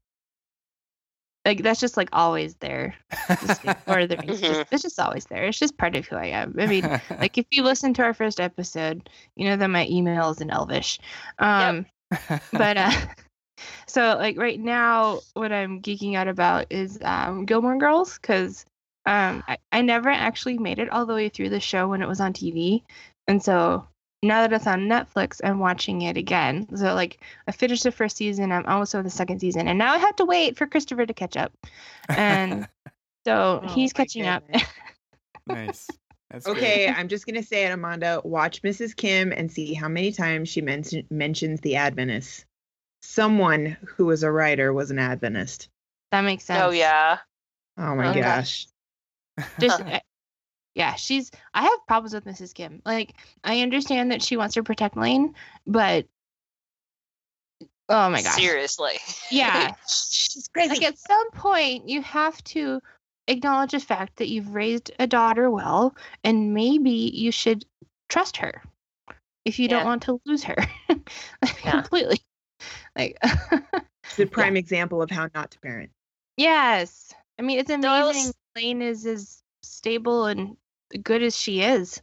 like that's just like always there. Just, like, Lord of the Rings. Just, it's just always there. It's just part of who I am. I mean, like if you listen to our first episode, you know that my email is in Elvish. Um, but uh so like right now what i'm geeking out about is um gilmore girls because um I, I never actually made it all the way through the show when it was on tv and so now that it's on netflix i'm watching it again so like i finished the first season i'm almost on the second season and now i have to wait for christopher to catch up and (laughs) so Oh he's my catching up nice. That's great. Okay, I'm just gonna say it, Amanda. Watch Mrs. Kim and see how many times she mention, mentions the Adventists. Someone who was a writer was an Adventist. that makes oh, sense oh yeah. Oh my Okay. gosh. just (laughs) uh, yeah she's i have problems with mrs kim like i understand that she wants to protect lane but oh my gosh Seriously. yeah (laughs) She's crazy. like at some point you have to acknowledge the fact that you've raised a daughter well and maybe you should trust her if you Yeah. don't want to lose her (laughs) Yeah. completely like the (laughs) prime example of how not to parent. yes i mean it's No, I amazing lane is as stable and good as she is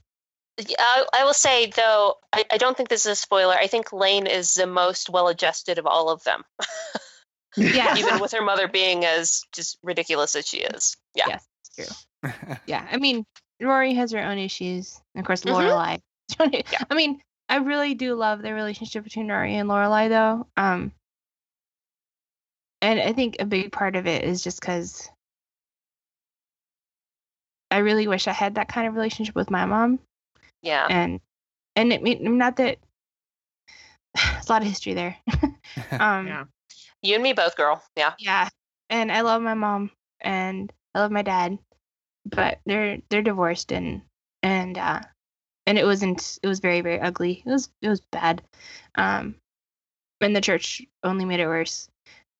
Yeah, I, I will say though, I, I don't think this is a spoiler. I think Lane is the most well-adjusted of all of them, (laughs) Yeah. even with her mother being as just ridiculous as she is. Yeah. Yes, it's true. (laughs) Yeah, I mean, Rory has her own issues, and of course, Mhm. Lorelai. Yeah. I mean, I really do love the relationship between Rory and Lorelai, though. Um, and I think a big part of it is just because I really wish I had that kind of relationship with my mom, Yeah. and and it mean not that (sighs) there's a lot of history there. (laughs) (laughs) um, Yeah. You and me both, girl. Yeah. yeah and i love my mom and i love my dad but they're they're divorced and and uh and it wasn't it was very very ugly. It was it was bad. Um and the church only made it worse.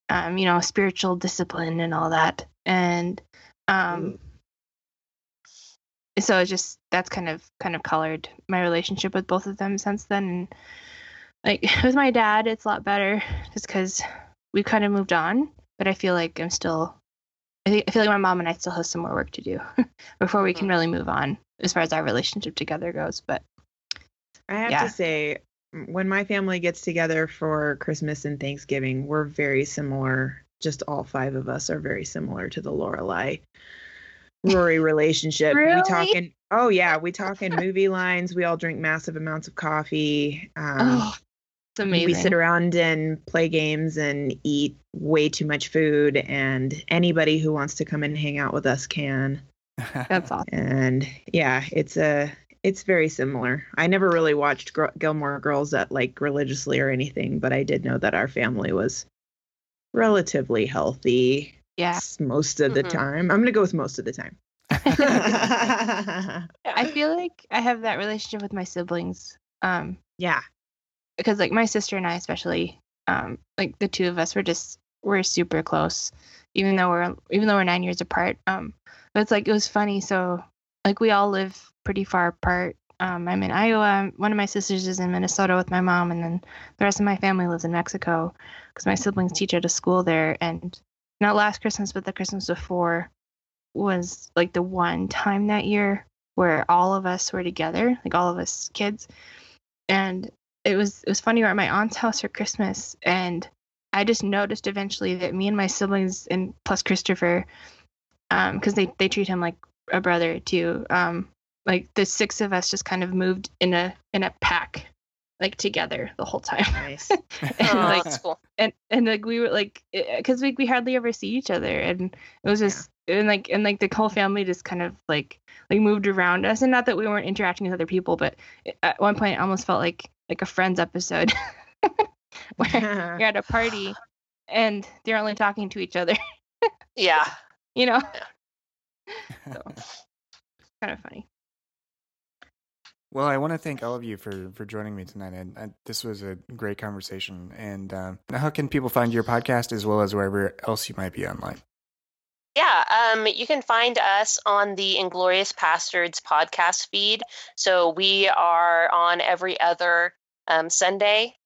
Um you know spiritual discipline and all that. And um so it's just that's kind of kind of colored my relationship with both of them since then. And like (laughs) with my dad it's a lot better just because we've kind of moved on but i feel like i'm still I feel like my mom and i still have some more work to do (laughs) before we can really move on as far as our relationship together goes but I have Yeah. to say, when my family gets together for Christmas and Thanksgiving, we're very similar. Just all five of us are very similar to the Lorelai Rory (laughs) relationship. really? We talk in oh yeah, we talk in movie lines. We all drink massive amounts of coffee. Um, oh it's amazing we sit around and play games and eat way too much food. And anybody who wants to come and hang out with us can. That's awesome. And yeah it's a it's very similar. I never really watched Gr- gilmore girls that like religiously or anything but i did know that our family was relatively healthy yeah. most of the Mhm. time. I'm gonna go with most of the time. (laughs) (laughs) I feel like i have that relationship with my siblings um yeah. because like my sister and I especially, um, like the two of us were just we're super close, even though we're even though we're nine years apart. Um, but it's like it was funny. So like we all live pretty far apart. Um, I'm in Iowa. One of my sisters is in Minnesota with my mom, and then the rest of my family lives in Mexico because my siblings teach at a school there. And not last Christmas, but the Christmas before was like the one time that year where all of us were together, like all of us kids. And it was it was funny. We were at my aunt's house for Christmas, and I just noticed eventually that me and my siblings, and plus Christopher, um, because they they treat him like a brother too. Um, like the six of us just kind of moved in a in a pack, like together the whole time. nice (laughs) and Oh, like that's cool. and and like we were like because we we hardly ever see each other and it was just and like and like the whole family just kind of like like moved around us and not that we weren't interacting with other people but at one point it almost felt like like a friends episode (laughs) where (laughs) you're at a party and they're only talking to each other Yeah. You know (laughs) so (laughs) kind of funny Well, I want to thank all of you for for joining me tonight. And uh, this was a great conversation. And um, now how can people find your podcast as well as wherever else you might be online? Yeah, um, you can find us on the Inglorious Pastors podcast feed. So we are on every other um, Sunday,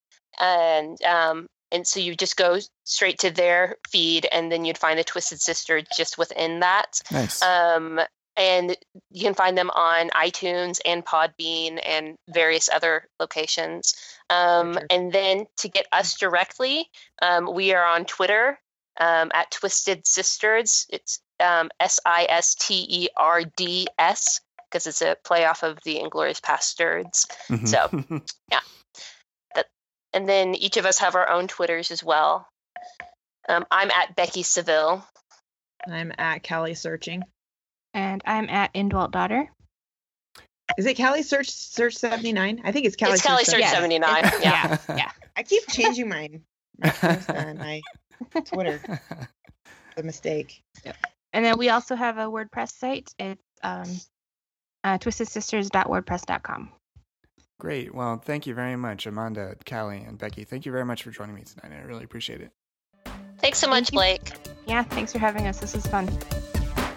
and um, and so you just go straight to their feed, and then you'd find the Twisted Sister just within that. Nice. Um, and you can find them on iTunes and Podbean and various other locations. Um, Sure. and then to get us directly, um, we are on Twitter um, at Twisted Sisters. It's um, S I S T E R D S because it's a play off of the Inglorious Pastors. Mhm. so- (laughs) And then each of us have our own Twitters as well. Um, I'm at Becky Seville. i'm at callie searching and i'm at indwelt daughter is it callie search search 79 i think it's callie it's Kelly Search Yes. 79. Yeah. yeah (laughs) i keep changing mine (laughs) my, my twitter (laughs) the mistake and then we also have a wordpress site it's um uh, twistedsisters.wordpress.com Great. Well, thank you very much, Amanda, Callie, and Becky. Thank you very much for joining me tonight. I really appreciate it. Thanks so much. Blake. yeah thanks for having us this was fun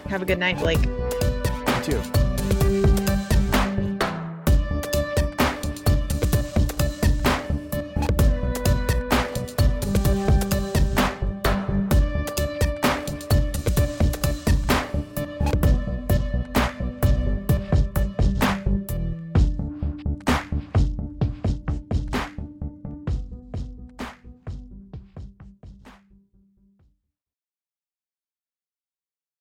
have a good night blake You too.